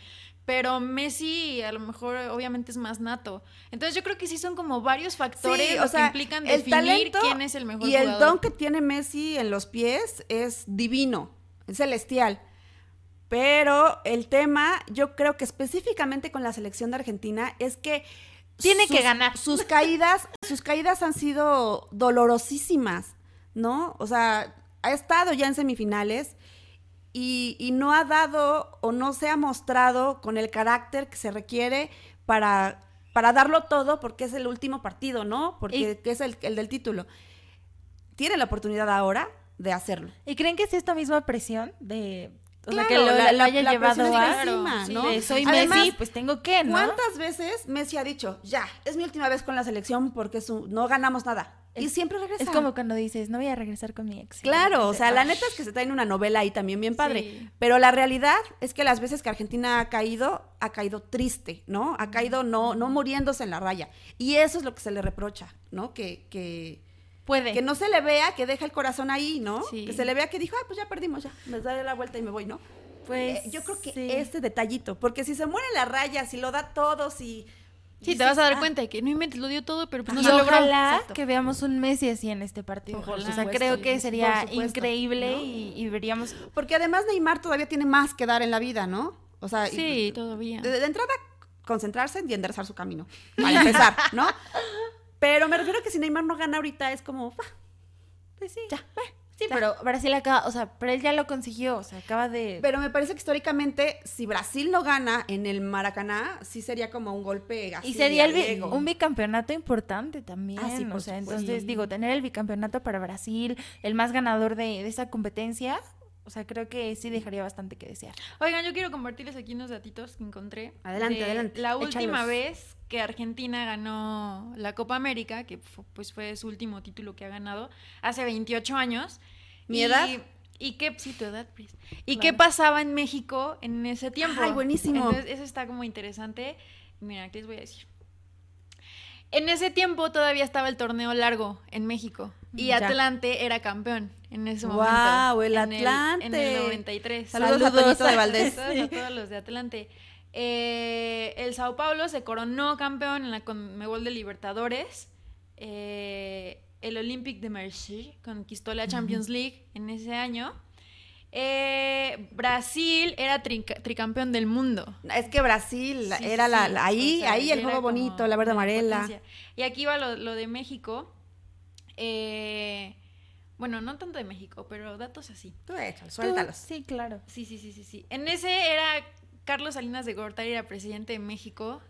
Pero Messi a lo mejor obviamente es más nato. Entonces yo creo que sí son como varios factores Sí, que implican definir quién es el mejor y jugador. el don que tiene Messi en los pies es divino, es celestial. Pero el tema, yo creo que específicamente con la selección de Argentina es que Tiene que ganar. Sus caídas, sus caídas han sido dolorosísimas, ¿no? O sea, ha estado ya en semifinales y, y no ha dado o no se ha mostrado con el carácter que se requiere para, para darlo todo porque es el último partido, ¿no? Porque que es el, el del título. Tiene la oportunidad ahora de hacerlo. ¿Y creen que es esta misma presión de... O sea, que lo, la- lo haya la llevado a... encima, sí, ¿no? de soy Además, Messi, pues tengo que, ¿no? ¿Cuántas veces Messi ha dicho, ya, es mi última vez con la selección porque su- no ganamos nada? Y Es- siempre regresa. Es como cuando dices, no voy a regresar con mi ex. Claro, o sea, la neta es que se traen una novela ahí también bien padre. Sí. Pero la realidad es que las veces que Argentina ha caído, ha caído triste, ¿no? Ha caído no, no muriéndose en la raya. Y eso es lo que se le reprocha, ¿no? Que, que, Puede. que no se le vea que deja el corazón ahí, ¿no? Sí. Que se le vea que dijo, ah, pues ya perdimos, ya, me daré la vuelta y me voy, ¿no? Pues Eh, yo creo que sí. este detallito, porque si se muere en la raya, si lo da todo, si... Sí, te vas a dar ah, cuenta de que no inventes, lo dio todo, pero pues no y se logró. ojalá Exacto. que veamos un Messi así en este partido. Ojalá. o sea, Por creo que sería supuesto, increíble ¿no? y, y veríamos... Porque además Neymar todavía tiene más que dar en la vida, ¿no? O sea, y- Sí, todavía. De, de entrada, concentrarse y enderezar su camino. Para empezar, ¿no? Pero me refiero a que si Neymar no gana ahorita es como, "Ah, Pues sí. ya, eh". Sí, pero Brasil acaba, o sea, pero él ya lo consiguió, o sea, acaba de... Pero me parece que históricamente, si Brasil no gana en el Maracaná, sí sería como un golpe así. y sería el bi- un bicampeonato importante también. Ah, sí, por o sea, supuesto. entonces digo, tener el bicampeonato para Brasil, el más ganador de, de esa competencia, o sea, creo que sí dejaría bastante que desear. Oigan, yo quiero compartirles aquí unos datitos que encontré. Adelante, de adelante, La última échalos. vez que Argentina ganó la Copa América, que pues fue su último título que ha ganado, hace 28 años. ¿Mi Y- edad? ¿Y qué, sí, tu edad, Pris. ¿Y qué pasaba en México en ese tiempo? Ay, buenísimo. Entonces, eso está como interesante. Mira, aquí les voy a decir. En ese tiempo todavía estaba el torneo largo en México y Ya. Atlante era campeón en ese momento. Guau, el En En Atlante. el 93. Saludos, a Toñito de Valdés. Saludos a todos los de Atlante. Eh, el Sao Paulo se coronó campeón en la Conmebol de Libertadores. Eh, el Olympique de Marseille conquistó la Champions League en ese año. Eh, Brasil era tricampeón del mundo. Es que Brasil Sí, era sí, la, ahí, O sea, ahí el juego bonito, la verde amarela. potencia. Y aquí va lo, lo de México. Eh, bueno, no tanto de México, pero datos así. Tú suéltalos. Sí, claro. Sí, sí, sí, sí, sí. En ese era Carlos Salinas de Gortari, era presidente de México.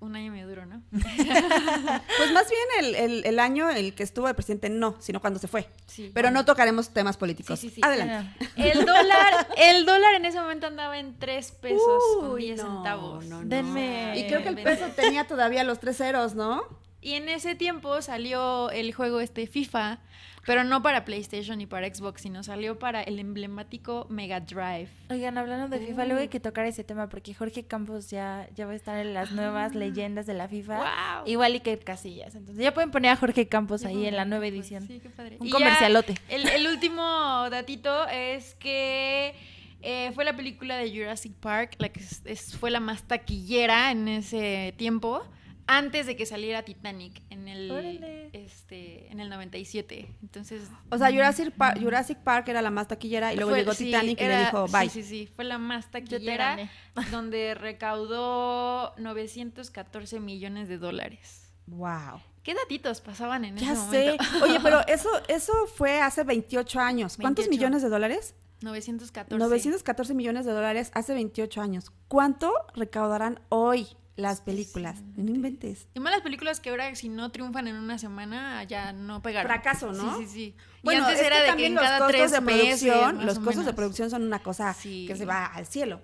Un año medio duro, ¿no? Pues más bien el, el- el año el que estuvo de presidente, no, sino cuando se fue. Sí. Pero no tocaremos temas políticos. Sí, sí, sí. Adelante. El dólar, el dólar en ese momento andaba en 3 pesos con Uy, 10 no, centavos. no, no. Denme... Y creo que el peso tenía todavía los tres ceros, ¿no? Y en ese tiempo salió el juego este FIFA, pero no para PlayStation ni para Xbox, sino salió para el emblemático Mega Drive. Oigan, hablando de FIFA, Uh. luego hay que tocar ese tema porque Jorge Campos ya, ya va a estar en las nuevas leyendas de la FIFA. Wow. Igual y que Casillas. Entonces ya pueden poner a Jorge Campos ahí en la nueva edición. Sí, qué padre. Un Y comercialote. El, el último datito es que eh, fue la película de Jurassic Park, la que es- es- fue la más taquillera en ese tiempo, antes de que saliera Titanic en el, Órale. este, en el 97. Entonces... O sea, Jurassic, Par- Jurassic Park era la más taquillera y luego fue- llegó sí, Titanic y le era- dijo, sí, bye. Sí, sí, fue la más taquillera, donde recaudó 914 millones de dólares. Wow. ¿Qué datitos pasaban en Ya ese sé. momento? Oye, pero eso, eso fue hace 28 años. ¿Cuántos 28. millones de dólares? 914. 914 millones de dólares hace 28 años. ¿Cuánto recaudarán hoy? Las películas. No inventes. Y más las películas que ahora si no triunfan en una semana ya no pegaron. Fracaso, ¿no? Sí, sí, sí. Y Bueno, antes es era que de que en los cada costos tres de producción, los costos de producción son una cosa Sí. que se va al cielo.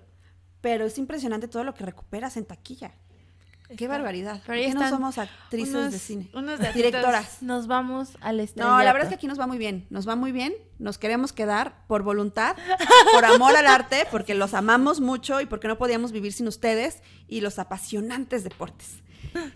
Pero es impresionante todo lo que recuperas en taquilla. Qué barbaridad. Pero ahí ¿Por qué no somos actrices unos- de cine? unos datitos. Directoras. Nos vamos al estreno. No, la verdad es que aquí nos va muy bien. Nos va muy bien. Nos queremos quedar por voluntad, por amor al arte, porque los amamos mucho y porque no podíamos vivir sin ustedes y los apasionantes deportes.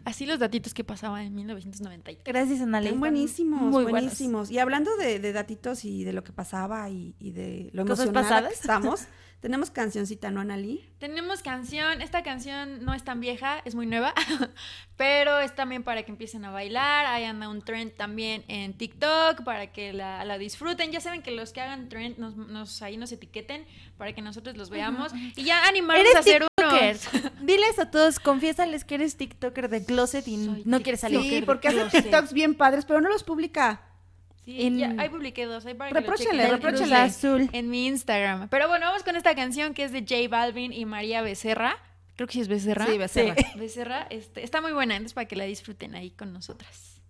Así los datitos que pasaban en 1993. Gracias, Analia. Están buenísimos, Muy buenos. buenísimos. Y hablando de, de datitos y de lo que pasaba y, y de lo ¿Cosas emocionada que estamos, tenemos cancioncita, ¿no, Analí? Tenemos canción, esta canción no es tan vieja, es muy nueva, pero es también para que empiecen a bailar. Ahí anda un trend también en TikTok para que la, la disfruten. Ya saben que los que hagan trend nos, nos- ahí nos etiqueten para que nosotros los veamos y ya animarnos Eres a hacer TikToker. uno. Diles a todos, confiésales que eres TikToker de closet y Soy no quieres salir. Sí, porque hace. TikToks bien padres, pero no los publica. Sí, En- ya, ahí publiqué dos, ahí para Cruz repróchenle. Azul. En mi Instagram. Pero bueno, vamos con esta canción que es de J Balvin y María Becerra. Creo que sí es Becerra. Sí, Becerra. Becerra, este, está muy buena, entonces para que la disfruten ahí con nosotras.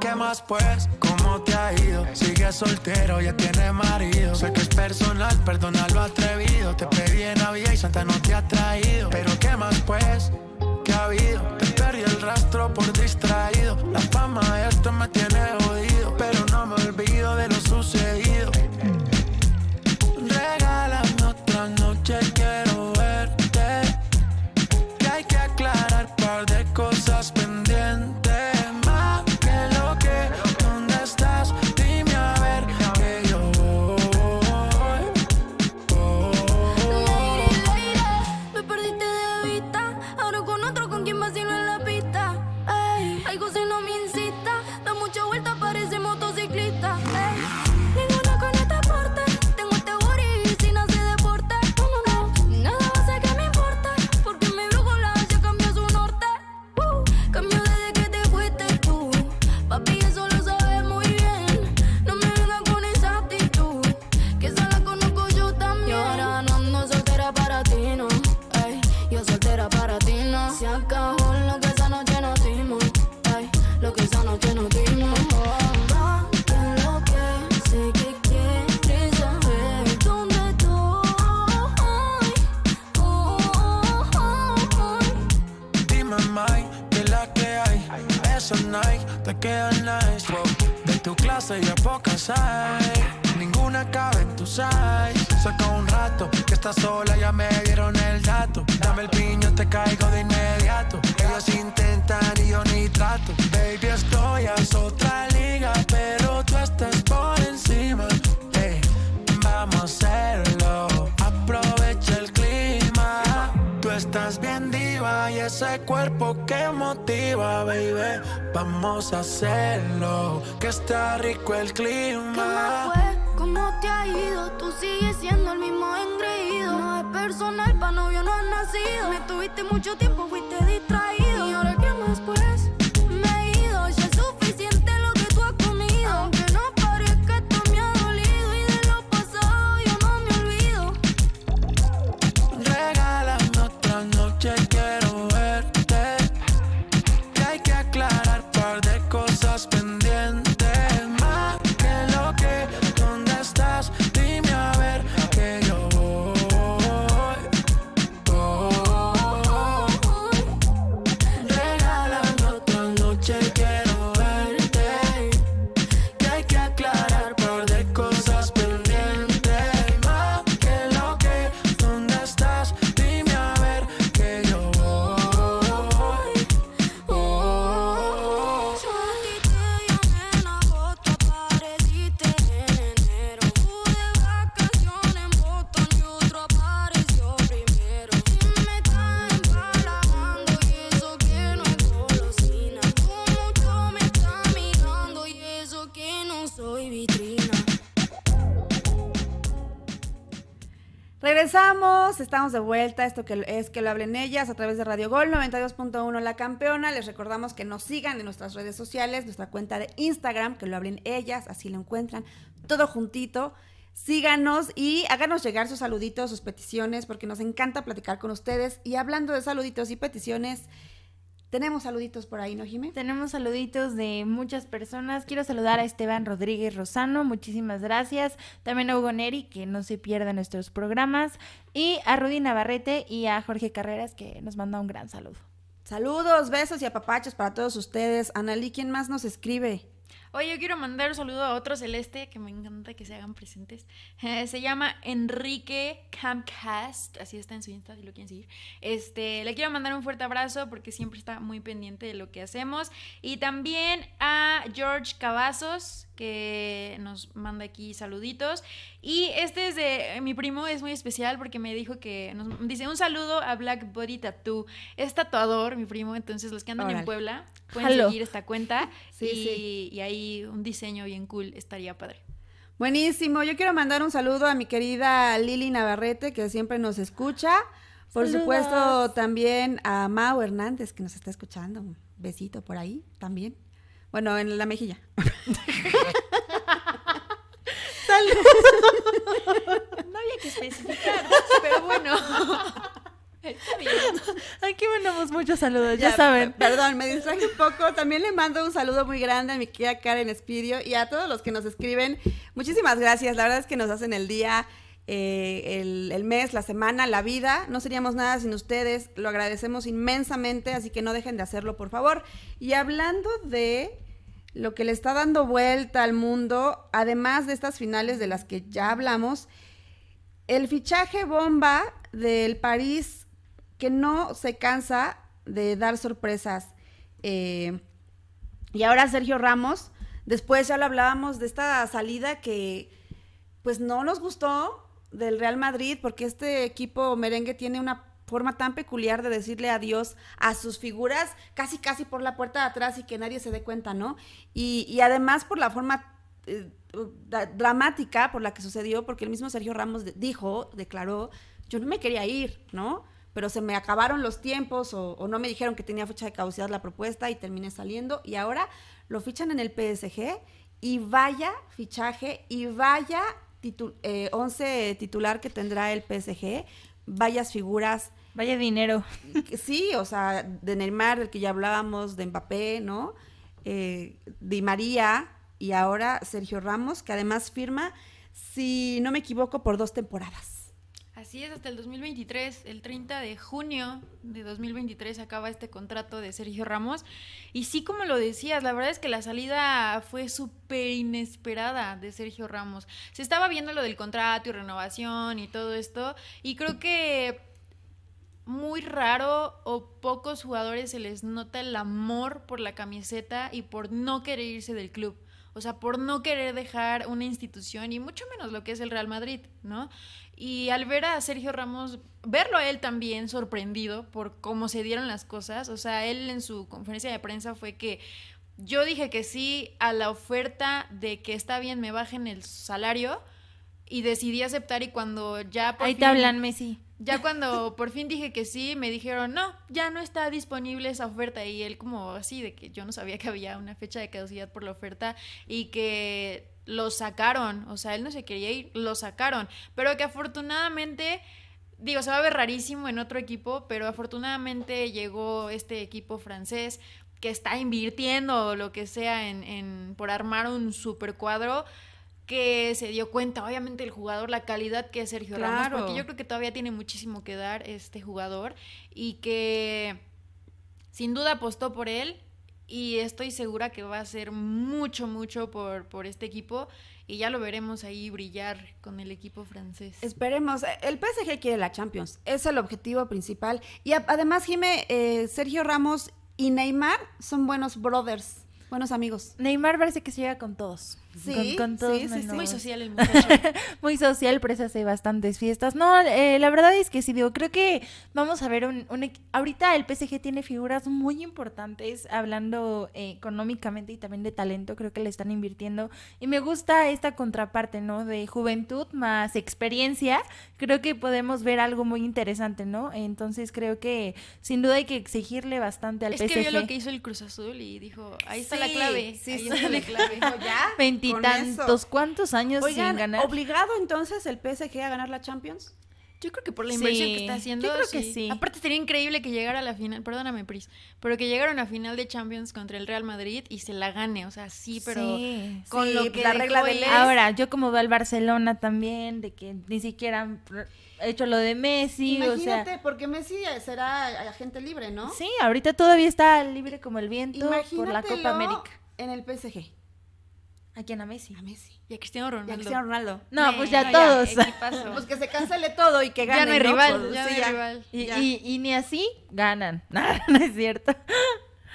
¿Qué más pues? ¿Cómo te ha ido? Sigues soltero, ya tienes marido. Sé que es personal, perdona lo atrevido. Te pedí en Navidad y Santa no te ha traído. Pero ¿qué más pues? ¿Qué ha habido? Perdí el rastro por distraído. La fama esto me tiene jodido. Pero no me olvido de lo sucedido. Que está rico el ¿Qué más clima. fue? ¿Cómo te ha ido? Tú sigues siendo el mismo engreído. No es personal, pa' novio no has nacido. Me tuviste mucho tiempo, estamos de vuelta. Esto que es que lo hablen ellas a través de Radio Gol 92.1 La Campeona. Les recordamos que nos sigan en nuestras redes sociales, nuestra cuenta de Instagram, que lo hablen ellas, así lo encuentran, todo juntito. síganos y háganos llegar sus saluditos, sus peticiones, porque nos encanta platicar con ustedes. Y hablando de saluditos y peticiones, tenemos saluditos por ahí, ¿no, Jimé? Tenemos saluditos de muchas personas. Quiero saludar a Esteban Rodríguez Rosano, muchísimas gracias. También a Hugo Neri, que no se pierda nuestros programas. Y a Rudy Navarrete y a Jorge Carreras, que nos manda un gran saludo. Saludos, besos y apapachos para todos ustedes. Analí, ¿quién más nos escribe? Oye, yo quiero mandar un saludo a otro celeste que me encanta que se hagan presentes. Eh, se llama Enrique Campcast, así está en su Insta si lo quieren seguir. Este, le quiero mandar un fuerte abrazo porque siempre está muy pendiente de lo que hacemos. Y también a George Cavazos, que nos manda aquí saluditos. Y este es de mi primo, es muy especial porque me dijo que nos dice un saludo a Black Body Tattoo. Es tatuador, mi primo, entonces los que andan en Puebla pueden seguir esta cuenta y, y ahí un diseño bien cool estaría padre. Buenísimo, yo quiero mandar un saludo a mi querida Lili Navarrete que siempre nos escucha. Por supuesto, también a Mau Hernández que nos está escuchando. Un besito por ahí también. Bueno, en la mejilla. no había que especificar, pero bueno. Aquí mandamos muchos saludos, ya, saben. Perdón, me distraje un poco. También le mando un saludo muy grande a mi querida Karen Espidio y a todos los que nos escriben. Muchísimas gracias. La verdad es que nos hacen el día, eh, el, el, mes, la semana, la vida. No seríamos nada sin ustedes. Lo agradecemos inmensamente, así que no dejen de hacerlo, por favor. Y hablando de lo que le está dando vuelta al mundo, además de estas finales de las que ya hablamos, el fichaje bomba del París que no se cansa de dar sorpresas. Eh, y ahora Sergio Ramos, después ya lo hablábamos de esta salida que pues no nos gustó del Real Madrid porque este equipo merengue tiene una forma tan peculiar de decirle adiós a sus figuras casi casi por la puerta de atrás y que nadie se dé cuenta, ¿no? Y, además por la forma eh, dramática por la que sucedió, porque el mismo Sergio Ramos dijo, declaró, yo no me quería ir, ¿no? Pero se me acabaron los tiempos o, o, no me dijeron que tenía fecha de caducidad la propuesta y terminé saliendo y ahora lo fichan en el PSG y vaya fichaje y vaya eh, 11 titular que tendrá el PSG vayas figuras. Vaya dinero. Sí, o sea, de Neymar, del que ya hablábamos, de Mbappé, ¿no? Eh, Di María y ahora Sergio Ramos, que además firma, si no me equivoco, por dos temporadas. Así es, hasta el 2023, el 30 de junio de 2023 acaba este contrato de Sergio Ramos. Y sí, como lo decías, la verdad es que la salida fue súper inesperada de Sergio Ramos. Se estaba viendo lo del contrato y renovación y todo esto, y creo que muy raro o pocos jugadores se les nota el amor por la camiseta y por no querer irse del club. O sea, por no querer dejar una institución y mucho menos lo que es el Real Madrid, ¿no? Y al ver a Sergio Ramos, verlo a él también sorprendido por cómo se dieron las cosas, o sea, él en su conferencia de prensa fue que yo dije que sí a la oferta de que está bien, me bajen el salario y decidí aceptar y cuando ya... Por Ahí te hablan, Messi. Ya cuando por fin dije que sí, me dijeron, no, ya no está disponible esa oferta. Y él como así, de que yo no sabía que había una fecha de caducidad por la oferta y que lo sacaron. O sea, él no se quería ir, lo sacaron. Pero que afortunadamente, digo, se va a ver rarísimo en otro equipo, pero afortunadamente llegó este equipo francés que está invirtiendo lo que sea en, en por armar un super cuadro que se dio cuenta, obviamente, el jugador, la calidad que es Sergio Ramos, porque yo creo que todavía tiene muchísimo que dar este jugador y que sin duda apostó por él y estoy segura que va a hacer mucho, mucho por, por este equipo y ya lo veremos ahí brillar con el equipo francés. Esperemos. El PSG quiere la Champions, es el objetivo principal. Y además, Jime, eh, Sergio Ramos y Neymar son buenos brothers, buenos amigos. Neymar parece que se llega con todos. Sí, con, todos sí, sí, Muy social el muchacho. Muy social, pero se hace bastantes fiestas. No, eh, la verdad es que sí, digo, creo que vamos a ver un, un ahorita el PSG tiene figuras muy importantes, hablando eh, económicamente y también de talento, creo que le están invirtiendo. Y me gusta esta contraparte, ¿no? De juventud más experiencia. Creo que podemos ver algo muy interesante, ¿no? Entonces creo que sin duda hay que exigirle bastante al es PSG. Es que vio lo que hizo el Cruz Azul y dijo, ahí está la clave. Sí, ahí está la clave. ¿Ya? veintitantos, ¿cuántos años Oigan, sin ganar? ¿obligado entonces el PSG a ganar la Champions? Yo creo que por la inversión que Sí, está haciendo. yo creo que sí. Aparte sería increíble que llegara a la final, perdóname, Pris, pero que llegara a una final de Champions contra el Real Madrid y se la gane. O sea, sí, pero Sí. con Sí, lo que la regla de ley. Ahora, yo como veo al Barcelona también, de que ni siquiera han hecho lo de Messi, Imagínate, o sea... porque Messi será agente libre, ¿no? Sí, ahorita todavía está libre como el viento por la Copa América. en el PSG. ¿A quién? A Messi. A Messi. Y a Cristiano Y Ronaldo. a Cristiano Ronaldo. No, pues ya no, todos. equipazo. Pues que se cancele todo y que gane. ya no hay rival, Pues, ya no sí, hay rival. Y, Ya. y- y ni así ganan. No, no es cierto.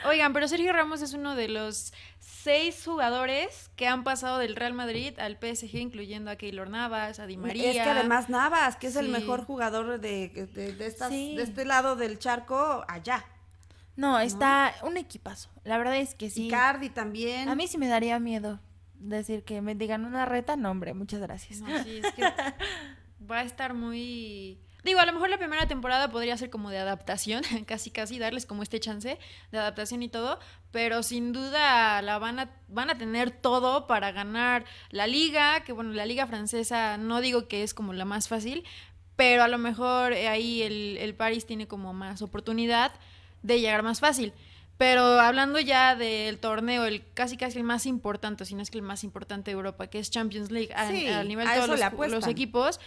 Oigan, pero Sergio Ramos es uno de los seis jugadores que han pasado del Real Madrid al PSG, incluyendo a Keylor Navas, a Di María. Es que además Navas, que es el mejor jugador de, de, de estas, Sí. de este lado del charco, allá. No, está un equipazo. La verdad es que sí. Icardi también. A mí sí me daría miedo decir que me digan una reta. No, hombre, muchas gracias. No, sí, es que va a estar muy... Digo, a lo mejor la primera temporada podría ser como de adaptación, casi casi darles como este chance de adaptación y todo, pero sin duda la van a, van a tener todo para ganar la liga, que bueno, la liga francesa no digo que es como la más fácil, pero a lo mejor eh, ahí el, el París tiene como más oportunidad de llegar más fácil. Pero hablando ya del torneo, el casi casi el más importante, si no es que el más importante de Europa, que es Champions League, a, Sí, nivel de todos los, los equipos,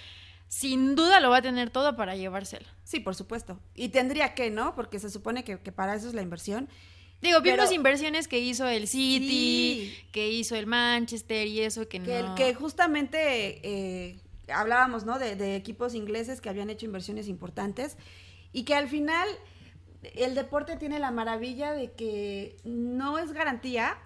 sin duda lo va a tener todo para llevársela. Sí, por supuesto. Y tendría que, ¿no? Porque se supone que, que para eso es la inversión. Digo, vimos Pero- inversiones que hizo el City, Sí. que hizo el Manchester y eso que, Que, no. que justamente eh, hablábamos, ¿no? De, de equipos ingleses que habían hecho inversiones importantes y que al final el deporte tiene la maravilla de que no es garantía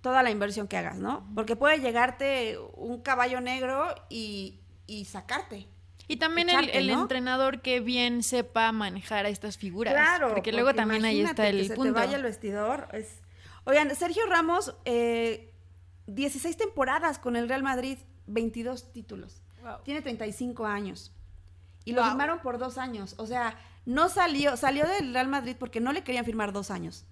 toda la inversión que hagas, ¿no? Porque puede llegarte un caballo negro y, y sacarte. Y también el, echarte, el ¿no? entrenador que bien sepa manejar a estas figuras. Claro, Porque luego también ahí está el que se punto. te vaya el vestidor. es- Oigan, Sergio Ramos, eh, 16 temporadas con el Real Madrid, 22 títulos. Tiene 35 años. Y lo Wow. firmaron por dos años. O sea, no salió, salió del Real Madrid porque no le querían firmar dos años.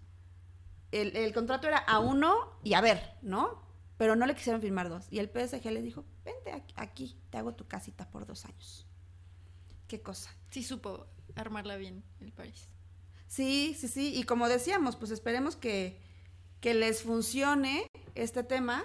El, el contrato era a uno y a ver, ¿no? Pero no le quisieron firmar dos. Y el PSG le dijo, vente aquí, aquí, te hago tu casita por dos años. Qué cosa. Sí supo armarla bien el París. Sí, sí, sí. Y como decíamos, pues esperemos que, que les funcione este tema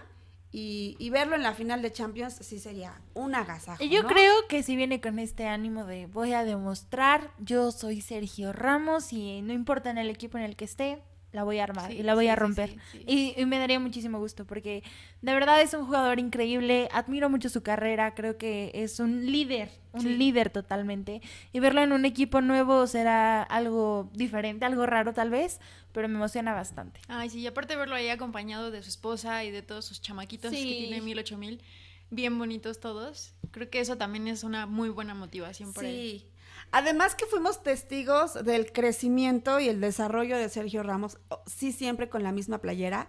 y, y verlo en la final de Champions sí sería un agasajo. Y yo ¿no? creo que si viene con este ánimo de voy a demostrar, yo soy Sergio Ramos y no importa en el equipo en el que esté, la voy a armar Sí, y la voy sí, a romper. sí. Y, y me daría muchísimo gusto porque de verdad es un jugador increíble, admiro mucho su carrera, creo que es un líder, un líder totalmente. Y verlo en un equipo nuevo será algo diferente, algo raro tal vez, pero me emociona bastante. Ay, sí, y aparte verlo ahí acompañado de su esposa y de todos sus chamaquitos que tiene mil, ocho mil, bien bonitos todos. Creo que eso también es una muy buena motivación para él. Sí. Además que fuimos testigos del crecimiento y el desarrollo de Sergio Ramos, sí siempre con la misma playera,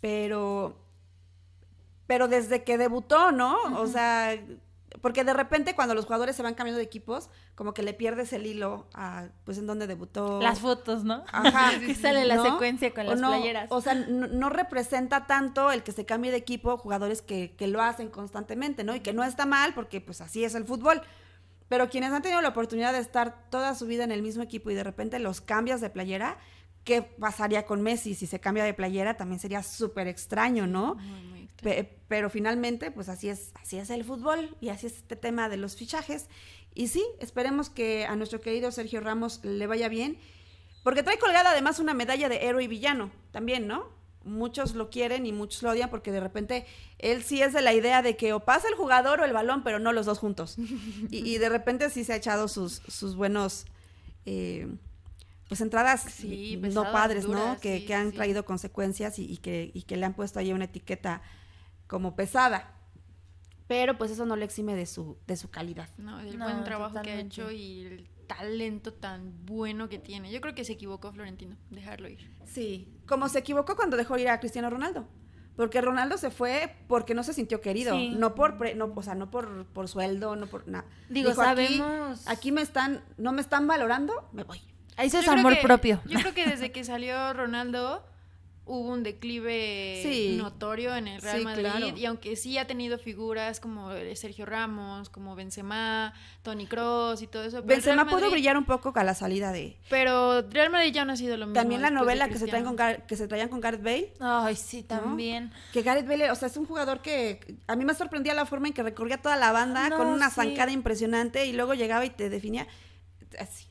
pero pero desde que debutó, ¿no? O sea, porque de repente cuando los jugadores se van cambiando de equipos, como que le pierdes el hilo a pues en donde debutó. Las fotos, ¿no? Ajá, que sale la ¿no? secuencia con O las no- playeras. O sea, no, no representa tanto el que se cambie de equipo jugadores que, que lo hacen constantemente, ¿no? Y que no está mal porque pues así es el fútbol. Pero quienes han tenido la oportunidad de estar toda su vida en el mismo equipo y de repente los cambias de playera, ¿qué pasaría con Messi si se cambia de playera? También sería súper extraño, ¿no? Muy, muy extraño. Pe- pero finalmente, pues así es, así es el fútbol y así es este tema de los fichajes. Y sí, esperemos que a nuestro querido Sergio Ramos le vaya bien, porque trae colgada además una medalla de héroe y villano también, ¿no? Muchos lo quieren y muchos lo odian porque de repente él sí es de la idea de que o pasa el jugador o el balón, pero no los dos juntos. Y, y de repente sí se ha echado sus, sus buenos, eh, pues entradas Sí, no padres, ¿no? que, sí, que han sí. traído consecuencias y, y que, y que le han puesto ahí una etiqueta como pesada. Pero pues eso no le exime de su, de su calidad. No, el No, buen trabajo que ha hecho y el talento tan bueno que tiene. Yo creo que se equivocó Florentino, dejarlo ir. Sí. Como se equivocó cuando dejó ir a Cristiano Ronaldo. Porque Ronaldo se fue porque no se sintió querido, Sí. no por pre- no, o sea, no por, por sueldo, no por nada. Digo, sabemos- Aquí, me están, no me están valorando, me voy. Eso es Yo creo amor que- propio. Yo creo que desde que salió Ronaldo, hubo un declive Sí. notorio en el Real Sí, Madrid claro. y aunque sí ha tenido figuras como Sergio Ramos, como Benzema, Toni Kroos y todo eso, Benzema pudo brillar un poco a la salida de... pero Real Madrid ya no ha sido lo mismo. También la novela que se, traen con. Gar- que se traían con Gareth Bale. Ay, sí, también. Que Gareth Bale, o sea, es un jugador que a mí me sorprendía la forma en que recorría toda la banda No, con una sí. zancada impresionante y luego llegaba y te definía así.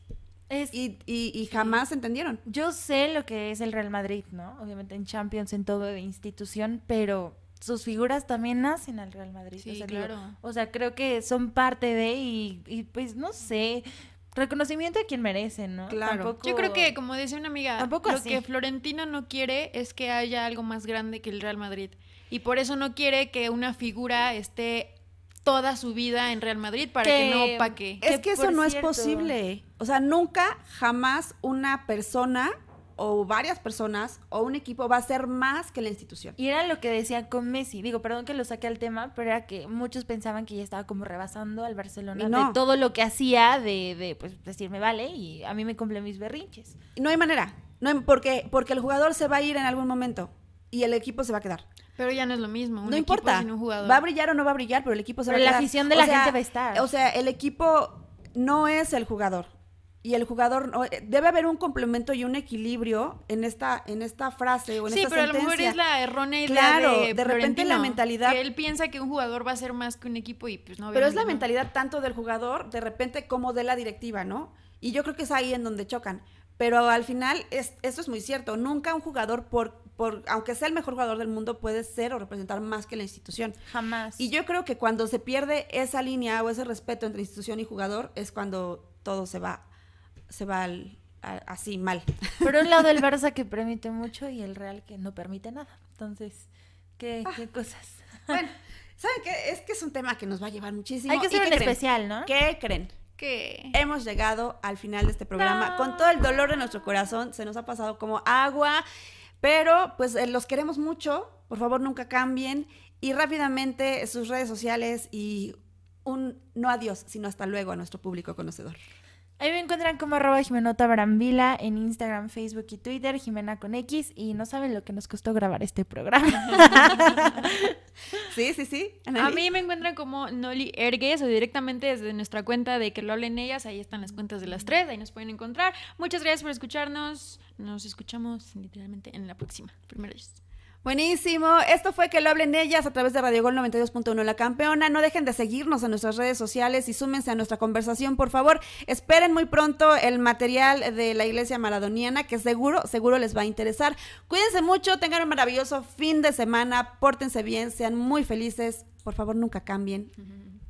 Es- Y, y, y jamás entendieron. Yo sé lo que es el Real Madrid, ¿no? Obviamente en Champions, en todo de institución, pero sus figuras también nacen al Real Madrid. Sí, o sea, digo, claro. o sea, creo que son parte de y, y, pues no sé, reconocimiento a quien merecen, ¿no? Claro. Tampoco- Yo creo que, como decía una amiga, Tampoco lo así. que Florentino no quiere es que haya algo más grande que el Real Madrid. Y por eso no quiere que una figura esté toda su vida en Real Madrid para que, Que- no opaque. Es Que que eso no cierto- es posible. O sea, nunca, jamás una persona o varias personas o un equipo va a ser más que la institución. Y era lo que decían con Messi. Digo, perdón que lo saque al tema, pero era que muchos pensaban que ya estaba como rebasando al Barcelona Y no. de todo lo que hacía, de, de pues decirme vale y a mí me cumple mis berrinches. No hay manera. No hay- porque, porque el jugador se va a ir en algún momento y el equipo se va a quedar. Pero ya no es lo mismo. Un no equipo importa. sin un jugador. Va a brillar o no va a brillar, pero el equipo se Pero va a la afición de O la sea, gente va a estar. O sea, el equipo no es el jugador. Y el jugador no- debe haber un complemento y un equilibrio en esta en esta frase o en Sí, esta pero a lo mejor sentencia. es la errónea idea Claro, de, de repente la mentalidad- Que él piensa que un jugador va a ser más que un equipo y pues no. Pero es la no. mentalidad tanto del jugador, de repente, como de la directiva, ¿no? Y yo creo que es ahí en donde chocan. Pero al final, es, eso es muy cierto. Nunca un jugador, por, por, aunque sea el mejor jugador del mundo, puede ser o representar más que la institución. Jamás. Y yo creo que cuando se pierde esa línea o ese respeto entre institución y jugador, es cuando todo se va, se va al- a- así mal. Por un lado el Barça que permite mucho y el Real que no permite nada. Entonces, ¿qué, qué cosas? bueno, ¿saben qué? Es que es un tema que nos va a llevar muchísimo. Hay que ¿Y hacer un especial, ¿no? ¿Qué creen? Que Hemos llegado al final de este programa con todo el dolor de nuestro corazón. Se nos ha pasado como agua, pero pues eh, los queremos mucho. Por favor, nunca cambien. Y rápidamente sus redes sociales y un no adiós, sino hasta luego a nuestro público conocedor. Ahí me encuentran como arroba Jimenota Brambila en Instagram, Facebook y Twitter, Jimena con X, y no saben lo que nos costó grabar este programa. Sí, sí, sí. a mí me encuentran como Noli Ergues o directamente desde nuestra cuenta de que lo hablen ellas. Ahí están las cuentas de las tres, ahí nos pueden encontrar. Muchas gracias por escucharnos. Nos escuchamos literalmente en la próxima. Primero. Buenísimo. Esto fue que lo hablen ellas a través de Radio Gol 92.1 La Campeona. No dejen de seguirnos en nuestras redes sociales y súmense a nuestra conversación, por favor. Esperen muy pronto el material de la Iglesia Maradoniana, que seguro, seguro les va a interesar. Cuídense mucho, tengan un maravilloso fin de semana, pórtense bien, sean muy felices. Por favor, nunca cambien.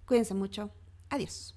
Cuídense mucho. Adiós.